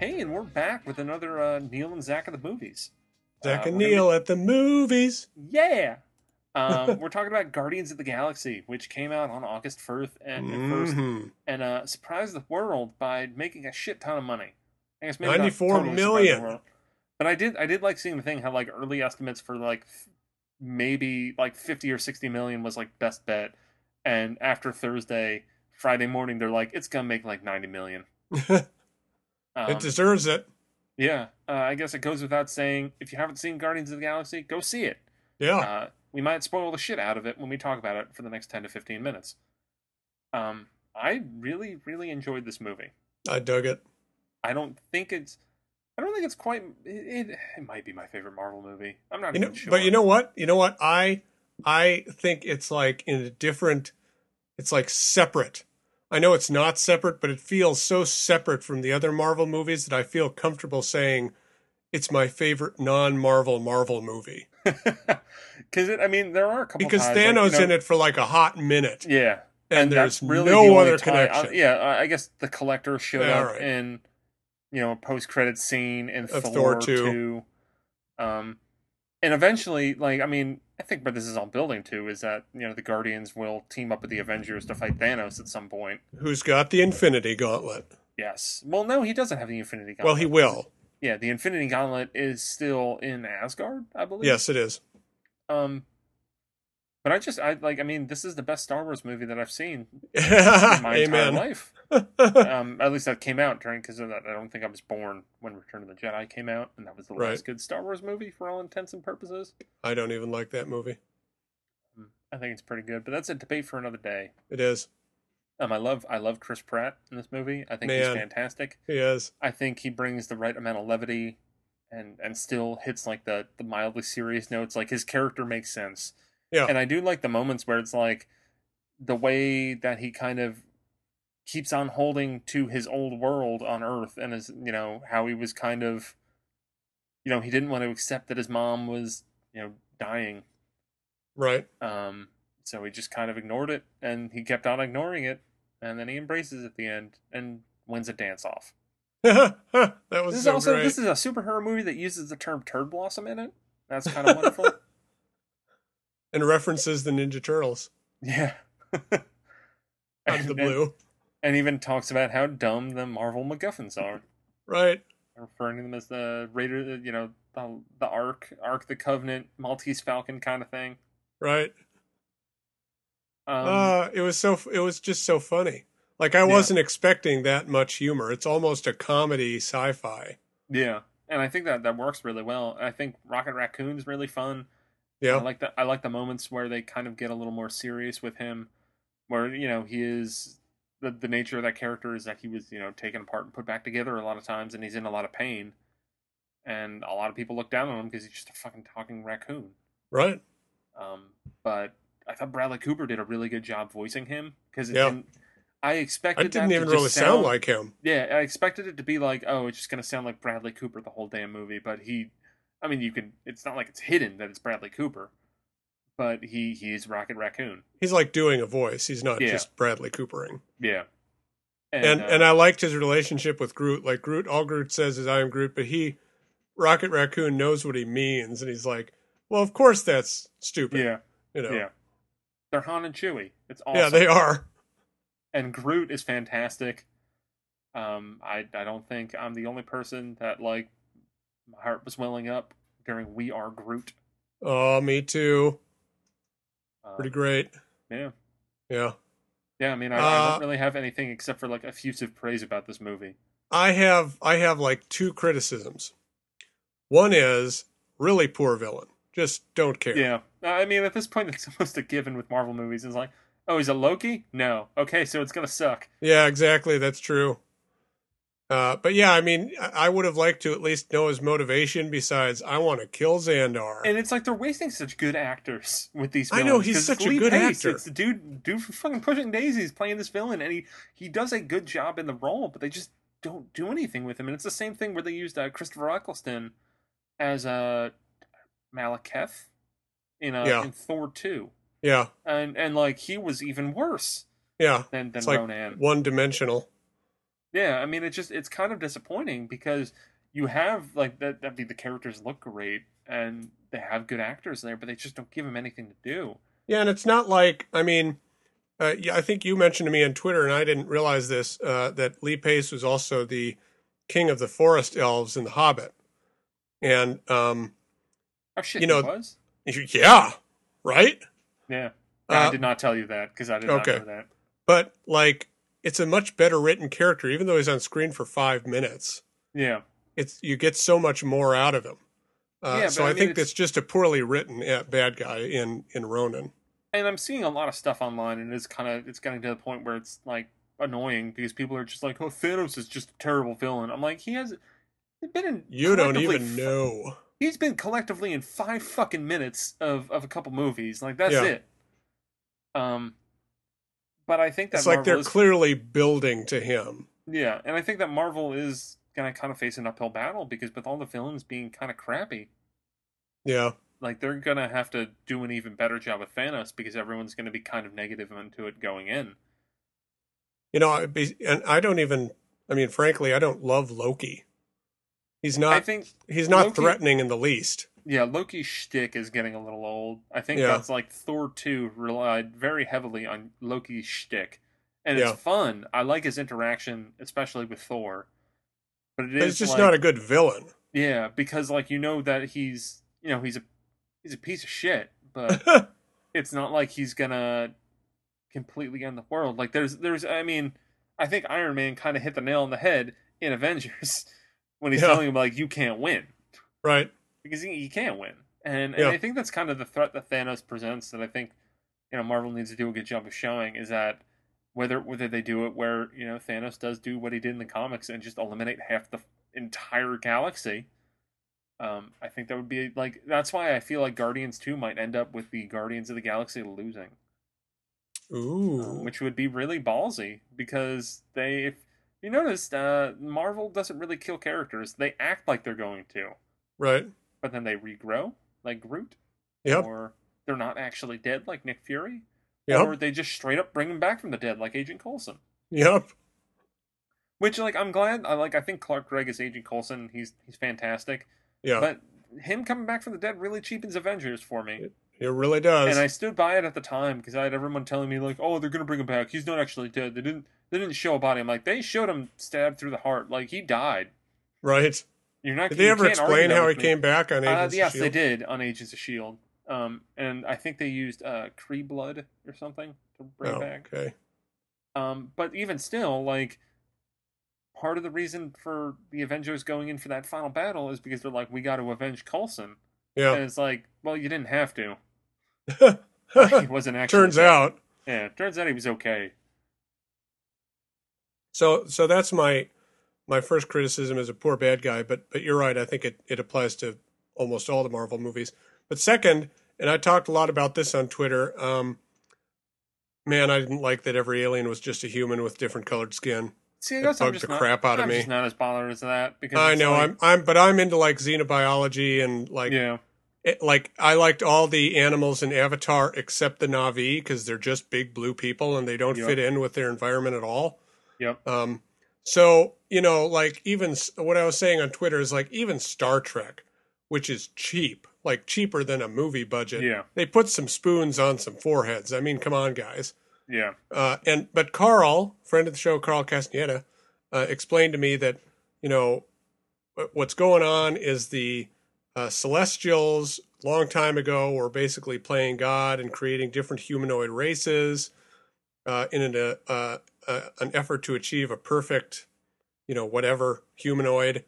we're back with another uh, Neal and Zach of the movies. Zach Uh, and Neal at the movies. Yeah. Um, we're talking about Guardians of the Galaxy, which came out on August 1st and first Mhm. and uh, surprised the world by making a shit ton of money. I guess maybe 94 totally million. But I did I did like seeing the thing how like early estimates for like f- maybe like 50 or 60 million was like best bet and after Thursday, Friday morning they're like it's going to make like 90 million. Um, it deserves it. yeah, uh, I guess it goes without saying if you haven't seen Guardians of the Galaxy, go see it. Yeah. Uh, we might spoil the shit out of it when we talk about it for the next 10 to 15 minutes. Um, I really, really enjoyed this movie. I dug it. I don't think it's. I don't think it's quite. It, it, it might be my favorite Marvel movie. I'm not You know, even sure. but you know what? You know what? I I think it's like in a different. It's like separate. I know it's not separate, but it feels so separate from the other Marvel movies that I feel comfortable saying it's my favorite non-Marvel Marvel movie because I mean, there are a couple because times, like, you Thanos know- in it for like a hot minute, Yeah, and, that's there's really no only other time- connection. uh, yeah, uh, I guess the collector showed Yeah, up right. in you know a post credit scene in Of Thor, Thor 2. 2. Um, and eventually, like I mean, I think what this is all building to is that you know the Guardians will team up with the Avengers to fight Thanos at some point. Who's got the Infinity Gauntlet? Yes. Well, no, he doesn't have the Infinity Gauntlet. Well, he will. Yeah, the Infinity Gauntlet is still in Asgard, I believe. Yes, it is. Um, but I just, I like, I mean, this is the best Star Wars movie that I've seen in my entire life. um, at least that came out during because. I don't think I was born when Return of the Jedi came out, and that was the Right. last good Star Wars movie for all intents and purposes. I don't even like that movie. Um, I think it's pretty good, but that's a debate for another day. It is. Um, I love, I love Chris Pratt in this movie. I think Man. he's fantastic. He is. I think he brings the right amount of levity, and and still hits like the the mildly serious notes. Like his character makes sense. Yeah. And I do like the moments where it's like the way that he kind of keeps on holding to his old world on Earth and is, you know, how he was kind of you know, he didn't want to accept that his mom was, you know, dying. Right. Um so he just kind of ignored it and he kept on ignoring it and then he embraces it at the end and wins a dance off. that was This is so also great. this is a superhero movie that uses the term turd blossom in it. That's kind of wonderful. and references the Ninja Turtles Yeah. out of the And- blue. and even talks about how dumb the Marvel MacGuffins are, Right. referring to them as the Raider, you know, the the Ark, Ark the Covenant, Maltese Falcon kind of thing. Right. Um, uh, it was so. It was just so funny. Like I wasn't expecting that much humor. It's almost a comedy sci-fi. yeah, and I think that that works really well. I think Rocket Raccoon's really fun. Yeah. I like the I like the moments where they kind of get a little more serious with him, where you know he is the the nature of that character is that he was you know taken apart and put back together a lot of times, and he's in a lot of pain, and a lot of people look down on him because he's just a fucking talking raccoon. Right. Um, but I thought Bradley Cooper did a really good job voicing him because it Yeah. didn't. I expected I didn't even to really just sound like him. Yeah, I expected it to be like, oh, it's just gonna sound like Bradley Cooper the whole damn movie. But he, I mean, you can. It's not like it's hidden that it's Bradley Cooper, but he he's Rocket Raccoon. He's like doing a voice. He's not Yeah. just Bradley Coopering. Yeah, And uh, and I liked his relationship with Groot. Like Groot, all Groot says is "I am Groot," but he, Rocket Raccoon, knows what he means, and he's like, "Well, of course that's stupid." yeah, You know. yeah. They're Han and Chewie. It's awesome. Yeah, they are. and Groot is fantastic. Um, I I don't think I'm the only person that like my heart was welling up during We Are Groot. Oh, me too. Uh, Pretty great. Yeah, Yeah. yeah. I mean, I, I Uh, don't really have anything except for like effusive praise about this movie. I have I have like two criticisms. One is really poor villain. Just don't care. Yeah, I mean, at this point, it's almost a given with Marvel movies. It's like, oh, he's a Loki? No. Okay, so it's gonna suck. Yeah, exactly. That's true. Uh, but yeah, I mean, I I would have liked to at least know his motivation. Besides, I want to kill Xandar. And it's like they're wasting such good actors with these. I Villains, know, he's such a good Pace. actor. It's the dude, dude from fucking Pushing Daisies playing this villain, and he he does a good job in the role, but they just don't do anything with him. And it's the same thing where they used uh, Christopher Eccleston as uh, Malekith in uh, Yeah. in Thor two, yeah, and and like he was even worse yeah. than than It's like Ronan. one dimensional. Yeah, I mean, it's just it's kind of disappointing because you have like that. I mean, the characters look great and they have good actors there, but they just don't give them anything to do. Yeah, and it's not like I mean, uh, yeah, I think you mentioned to me on Twitter, and I didn't realize this uh, that Lee Pace was also the king of the forest elves in The Hobbit, and um, Oh shit, You know- he was. yeah, right. Yeah, Uh, I did not tell you that because I did okay. not know that. But like, it's a much better written character, even though he's on screen for five minutes. Yeah, It's you get so much more out of him. Uh, Yeah, so I I, mean, think that's just a poorly written uh, bad guy in in Ronan. and I'm seeing a lot of stuff online, and it's kind of it's getting to the point where it's like annoying because people are just like, "Oh, Thanos is just a terrible villain." I'm like, he has been in. You don't even know. He's been collectively in five fucking minutes of of a couple movies. Like that's Yeah. it. Um, but I think that It's like they're is, clearly building to him. yeah, and I think that Marvel is gonna kind of face an uphill battle because with all the villains being kind of crappy, Yeah. like they're gonna have to do an even better job with Thanos because everyone's gonna be kind of negative into it going in. You know, I be- and I don't even. I mean, frankly, I don't love Loki. He's not. I think he's not Loki- threatening in the least. Yeah, Loki's shtick is getting a little old. I think Yeah. that's like Thor two relied very heavily on Loki's shtick, and Yeah. it's fun. I like his interaction, especially with Thor. But it But is He's just like- not a good villain. yeah, because like you know that he's you know he's a he's a piece of shit, but it's not like he's gonna completely end the world. Like there's there's I mean, I think Iron Man kind of hit the nail on the head in Avengers when he's Yeah. telling him like you can't win right. Because he, he can't win. And Yeah. and I think that's kind of the threat that Thanos presents that I think you know Marvel needs to do a good job of showing is that whether whether they do it where you know Thanos does do what he did in the comics and just eliminate half the entire galaxy. Um, I think that would be like that's why I feel like Guardians Two might end up with the Guardians of the Galaxy losing, Ooh. um, which would be really ballsy because they, if you noticed, uh, Marvel doesn't really kill characters; they act like they're going to, right. But then they regrow, like Groot, Yep. or they're not actually dead, like Nick Fury, Yep. or they just straight up bring them back from the dead, like Agent Coulson. Yep. Which, like, I'm glad. I like. I think Clark Gregg is Agent Coulson. He's he's fantastic. Yeah. But him coming back from the dead really cheapens Avengers for me. it really does. And I stood by it at the time because I had everyone telling me like, "Oh, they're gonna bring him back. He's not actually dead. They didn't. They didn't show a body." I'm like, they showed him stabbed through the heart. Like he died. right. You're not. Did they ever explain how he me. came back on Uh, Agents of yes, they did on Agents of Shield. Um, and I think they used uh Kree blood or something to bring Oh, back. okay. Um, but even still, like part of the reason for the Avengers going in for that final battle is because they're like, we got to avenge Coulson, Yeah. and it's like, well, you didn't have to. he wasn't actually. Turns out. yeah, turns out he was okay. So so that's my my first criticism is a poor bad guy, but but you're right. I think it, it applies to almost all the Marvel movies. But second, and I talked a lot about this on Twitter, um man, I didn't like that every alien was just a human with different colored skin. See, I It guess I'm just the not, crap out of I'm me. just not as bothered as that because I know like- I'm I'm but I'm into like xenobiology and like yeah, it, like I liked all the animals in Avatar except the Navi because they're just big blue people and they don't Yep. fit in with their environment at all. yep, Um, so you know, like even what I was saying on Twitter is like even Star Trek, which is cheap, like cheaper than a movie budget. Yeah. they put some spoons on some foreheads. I mean, come on, guys. yeah, Uh, and but Carl, friend of the show, Carl Castaneda, uh, explained to me that you know what's going on is the uh, Celestials long time ago were basically playing God and creating different humanoid races uh, in an uh, uh, uh, an effort to achieve a perfect, you know, whatever humanoid.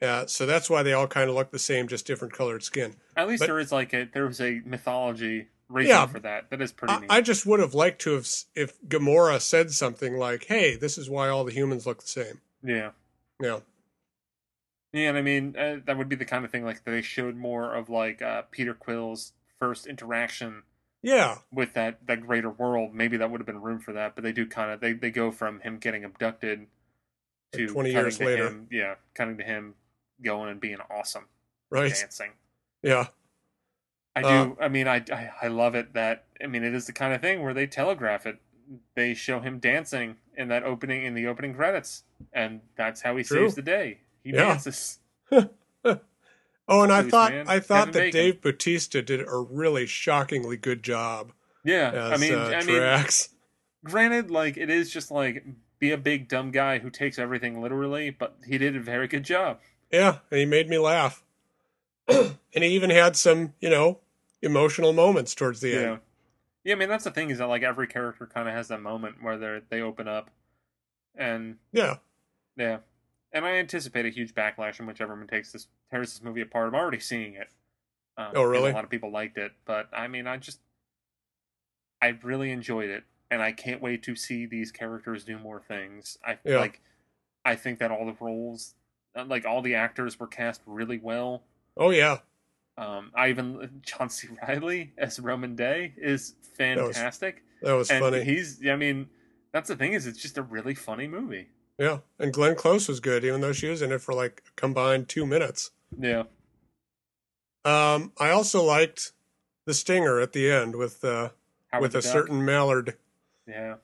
Uh, so that's why they all kind of look the same, just different colored skin. At least But- there is like a there was a mythology reason Yeah. for that. That is pretty I, neat. I just would have liked to have if Gamora said something like, "Hey, this is why all the humans look the same." yeah. Yeah, Yeah, and I mean uh, that would be the kind of thing like they showed more of like uh, Peter Quill's first interaction yeah, with that that greater world. Maybe that would have been room for that, but they do kind of they they go from him getting abducted to Like 20 years to later. him, yeah, cutting to him going and being awesome right. dancing. Yeah, I Uh, do. I mean, I, I I love it that I mean it is the kind of thing where they telegraph it. They show him dancing in that opening in the opening credits, and that's how he True. saves the day. He Yeah. dances. Oh, and I thought man. I thought Kevin that Bacon. Dave Bautista did a really shockingly good job Yeah, as I mean, uh, I mean, granted, like it is just like be a big dumb guy who takes everything literally, but he did a very good job. Yeah, and he made me laugh. and he even had some, you know, emotional moments towards the Yeah, end. yeah. I mean, that's the thing is that like every character kind of has that moment where they they open up, and Yeah. yeah, and I anticipate a huge backlash in whichever one takes this tears this movie apart. I'm already seeing it. Um, Oh, really? A lot of people liked it, but I mean, I just I really enjoyed it, and I can't wait to see these characters do more things. I Yeah. like. I think that all the roles, uh, like all the actors, were cast really well. Oh yeah. Um, I even John C. Reilly as Rhomann Dey is fantastic, That was and funny. he's. I mean, that's the thing is, it's just a really funny movie. yeah. And Glenn Close was good, even though she was in it for like a combined two minutes. Yeah, Um, I also liked the stinger at the end with uh Howard with a Duck. certain mallard. Yeah,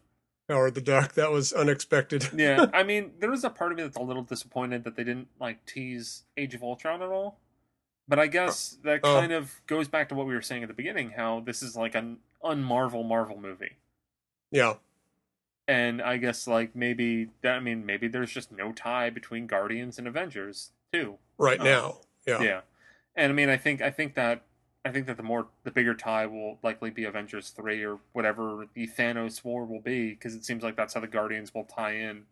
Howard the Duck. That was unexpected. yeah. I mean, there was a part of me that's a little disappointed that they didn't like tease Age of Ultron at all. But I guess that Oh. kind of goes back to what we were saying at the beginning, how this is like an unmarvel Marvel movie. yeah. And I guess like maybe that I mean maybe there's just no tie between Guardians and Avengers too. Right Oh. now. Yeah. Yeah. And I mean I think I think that I think that the more the bigger tie will likely be Avengers 3 or whatever the Thanos war will be because it seems like that's how the Guardians will tie in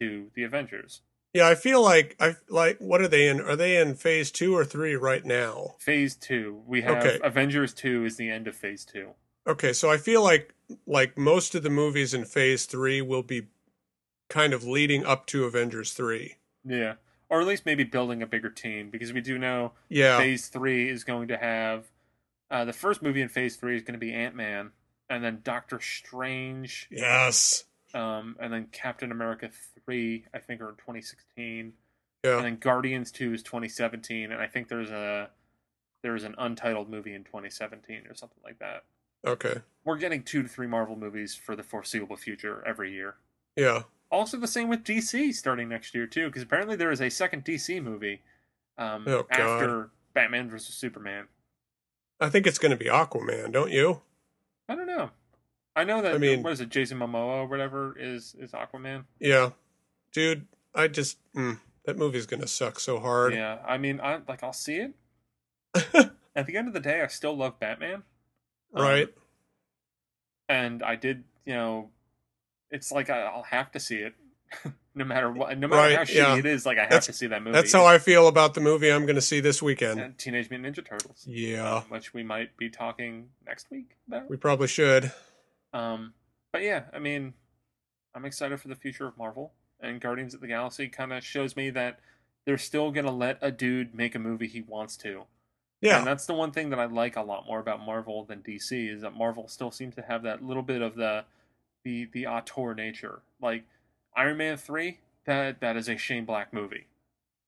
to the Avengers. Yeah, I feel like I like what are they in? Are they in phase 2 or 3 right now? Phase 2, we have Okay. Avengers 2 is the end of Phase 2. Okay, so I feel like like most of the movies in phase 3 will be kind of leading up to Avengers 3. Yeah. Or at least maybe building a bigger team because we do know Yeah. Phase three is going to have uh, the first movie in Phase three is going to be Ant Man, and then Doctor Strange, yes. um, and then Captain America three, I think, are in 2016, Yeah. and then Guardians two is 2017, and I think there's a there's an untitled movie in 2017 or something like that. Okay. We're getting two to three Marvel movies for the foreseeable future every year. Yeah. Also, the same with DC starting next year too, because apparently there is a second DC movie um, Oh, after Batman versus Superman. I think it's going to be Aquaman, don't you? I don't know. I know that. I mean- what is it? Jason Momoa or whatever is is Aquaman. Yeah. Dude, I just mm, that movie's going to suck so hard. Yeah, I mean, I like I'll see it. At the end of the day, I still love Batman. Um, right. and I did, you know, it's like I, I'll have to see it, no matter what, no matter Right, how shitty yeah. it is. Like I have That's- to see that movie. That's how I feel about the movie I'm going to see this weekend. And Teenage Mutant Ninja Turtles. Yeah. um, which we might be talking next week about. We probably should. Um, but yeah, I mean, I'm excited for the future of Marvel, and Guardians of the Galaxy kind of shows me that they're still gonna let a dude make a movie he wants to. Yeah. And that's the one thing that I like a lot more about Marvel than DC is that Marvel still seems to have that little bit of the the the auteur nature. Like Iron Man three, that that is a Shane Black movie.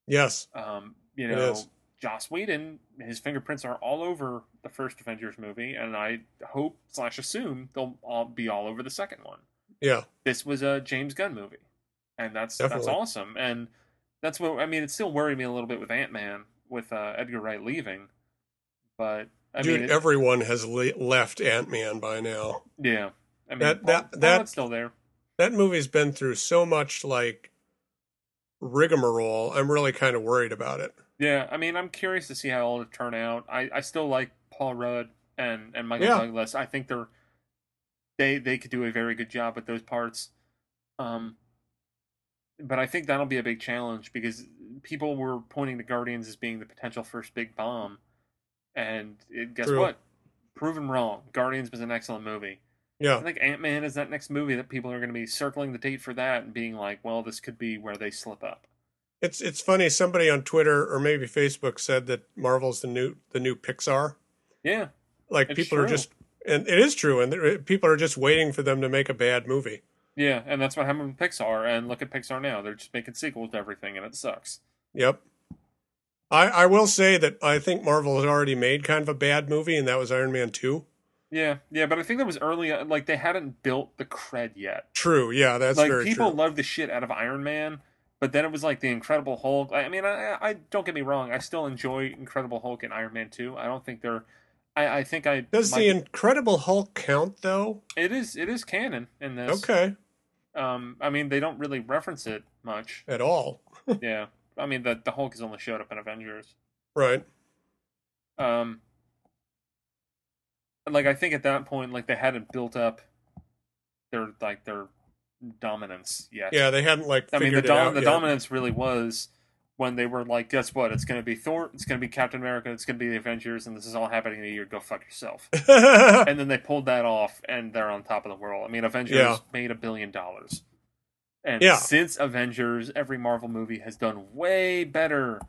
yes. Um, you know. Joss Whedon, his fingerprints are all over the first Avengers movie, and I hope slash assume they'll all be all over the second one. Yeah. This was a James Gunn movie, and that's Definitely. that's awesome. And that's what I mean. It still worried me a little bit with Ant Man with uh, Edgar Wright leaving, but I Dude, mean, it- everyone has le- left Ant-Man by now. yeah. I mean, That- that- Paul that- still there. That movie's been through so much like rigmarole. I'm really kind of worried about it. Yeah, I mean, I'm curious to see how it'll turn out. I, I still like Paul Rudd and, and Michael Yeah. Douglas. I think they're they they could do a very good job with those parts. Um, but I think that'll be a big challenge because people were pointing to Guardians as being the potential first big bomb, and it, guess True. what? Proven wrong. Guardians was an excellent movie. I think Ant Man is that next movie that people are going to be circling the date for that and being like, well, this could be where they slip up. It's it's funny somebody on Twitter or maybe Facebook said that Marvel's the new the new Pixar. Yeah, Like people are just and it is true and people are just waiting for them to make a bad movie. Yeah, and that's what happened with Pixar. And look at Pixar now; they're just making sequels to everything, and it sucks. Yep. I I will say that I think Marvel has already made kind of a bad movie and that was Iron Man 2. Yeah, yeah, but I think that was early. uh, Like they hadn't built the cred yet. True. Yeah, that's like people true. love the shit out of Iron Man, but then it was like the Incredible Hulk. I mean, I, I don't get me wrong. I still enjoy Incredible Hulk and Iron Man too. I don't think they're. I, I think I Does my- the Incredible Hulk count though? it is it is canon in this. Okay, Um, I mean, they don't really reference it much. at all. yeah. I mean, the the Hulk has only showed up in Avengers. Right. Um, like I think at that point, like they hadn't built up their like their dominance yet. Yeah, they hadn't like. I mean, the, it dom- out the yet. dominance really was when they were like, guess what? It's going to be Thor, it's going to be Captain America, it's going to be the Avengers, and this is all happening in a year. Go fuck yourself. and then they pulled that off, and they're on top of the world. I mean, Avengers Yeah. made a billion dollars. And Yeah. since Avengers, every Marvel movie has done way better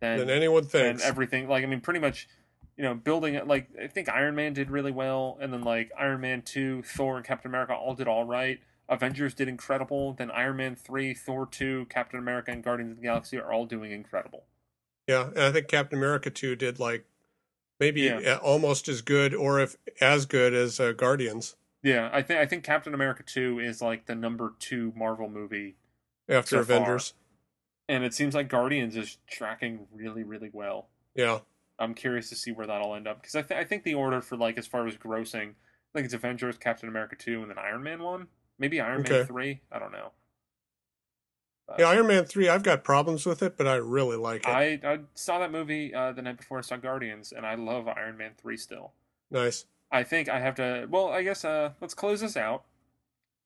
than than anyone and thinks. everything. Like I mean, pretty much, you know, building it. Like I think Iron Man did really well, and then like Iron Man two, Thor, and Captain America all did all right. Avengers did incredible. Then Iron Man three, Thor two, Captain America, and Guardians of the Galaxy are all doing incredible. yeah, and I think Captain America two did like maybe Yeah. almost as good, or if as good as uh, Guardians Yeah, I think I think Captain America two is like the number two Marvel movie, after So far. Avengers. and it seems like Guardians is tracking really really well. Yeah, I'm curious to see where that'll end up because I, th- I think the order for like as far as grossing, I think it's Avengers, Captain America two, and then Iron Man one. Maybe Iron Okay. Man three. I don't know. But yeah. Iron Man three. I've got problems with it, but I really like it. I I saw that movie uh, the night before I saw Guardians, and I love Iron Man three still. nice. I think I have to. Well, I guess uh, let's close this out.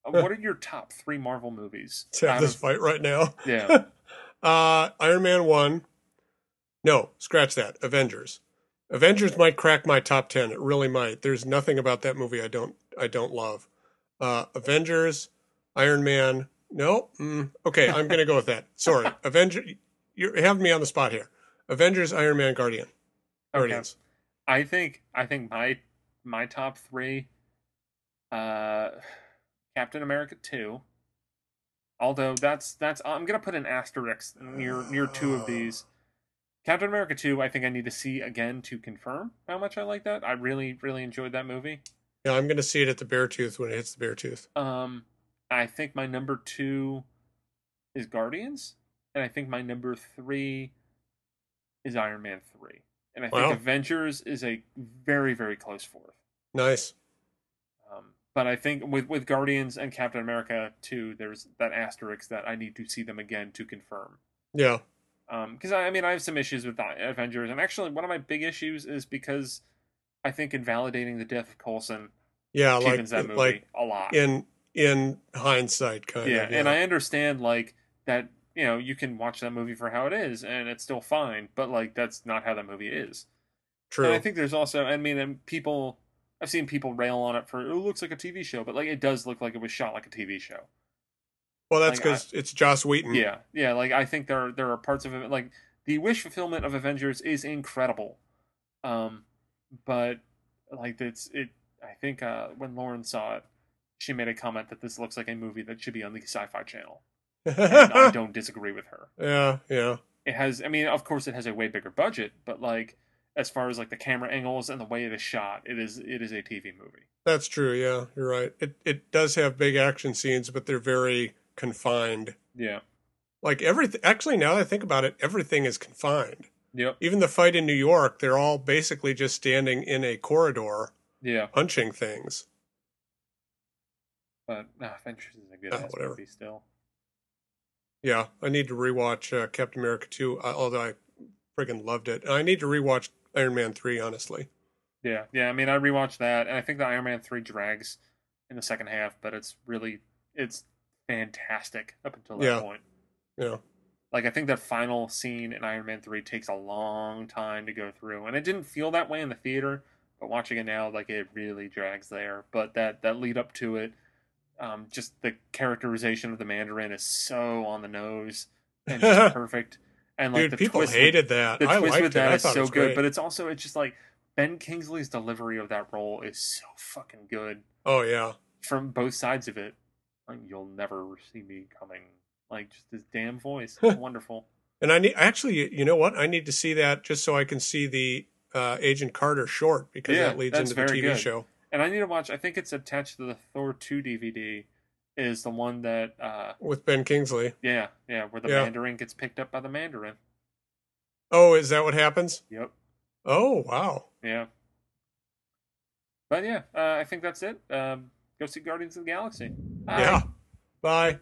Uh, what are your top three Marvel movies? Let's have this of- fight right now. yeah, Uh, Iron Man 1. No, scratch that. Avengers. Avengers might crack my top 10. It really might. There's nothing about that movie I don't I don't love. Uh, Avengers, Iron Man. No. Mm, okay, I'm going to go with that. Sorry. Avenger you're having me on the spot here. Avengers, Iron Man, Guardian. Guardians. I think I think my my top three, uh, Captain America two. Although that's that's I'm gonna put an asterisk near near two of these. Captain America two, I think I need to see again to confirm how much I like that. I really really enjoyed that movie. Yeah, I'm going to see it at the Beartooth when it hits the Beartooth. Um, I think my number two is Guardians, and I think my number three is Iron Man three, and I think Wow. Avengers is a very very close fourth. Nice. Um, but I think with with Guardians and Captain America 2, there's that asterisk that I need to see them again to confirm. Yeah. Um, because I, I mean, I have some issues with Avengers, and actually, one of my big issues is because I think invalidating the death of Coulson Yeah, like that movie like a lot. in in hindsight kind yeah, of. and I understand like that. You know, you can watch that movie for how it is, and it's still fine. But like, that's not how that movie is. True. And I think there's also, I mean, and people, I've seen people rail on it for, it looks like a TV show, but like, it does look like it was shot like a TV show. Well, that's like, because it's Joss Whedon. Yeah, yeah. Like, I think there are, there are parts of it, like the wish fulfillment of Avengers is incredible, um, but like it's it. I think uh, when Lauren saw it, she made a comment that this looks like a movie that should be on the Sci-Fi Channel. And I don't disagree with her. yeah, yeah. it has i mean of course it has a way bigger budget but like as far as like the camera angles and the way it is shot it is it is a tv movie That's true. Yeah, you're right. It it does have big action scenes, but they're very confined. yeah Like everything. Actually, now that I think about it, everything is confined. yep Even the fight in New York, they're all basically just standing in a corridor yeah punching things. but nah, Adventures is a good Ah, whatever. movie still Yeah, I need to rewatch uh, Captain America 2, uh, although I friggin' loved it. I need to rewatch Iron Man 3, honestly. yeah yeah i mean i rewatched that and i think the iron man 3 drags in the second half but it's really it's fantastic up until that Yeah. point Yeah. like i think that final scene in iron man 3 takes a long time to go through and it didn't feel that way in the theater but watching it now like it really drags there but that that lead up to it um just the characterization of the mandarin is so on the nose and just perfect and like Dude, the people twist with- hated that. the I twist liked with it. that I is so good great. but it's also it's just like ben kingsley's delivery of that role is so fucking good oh, yeah. from both sides of it like you'll never see me coming like just this damn voice it's wonderful And I need actually, you know what? I need to see that just so I can see the uh, Agent Carter short because Yeah, that leads into the TV good. show. And I need to watch. I think it's attached to the Thor two DVD. is the one that uh with Ben Kingsley. yeah, yeah, where the Yeah. Mandarin gets picked up by the Mandarin. Oh, is that what happens? Yep. Oh, wow. Yeah. But yeah, uh, I think that's it. Um, go see Guardians of the Galaxy. Bye. Yeah. Bye.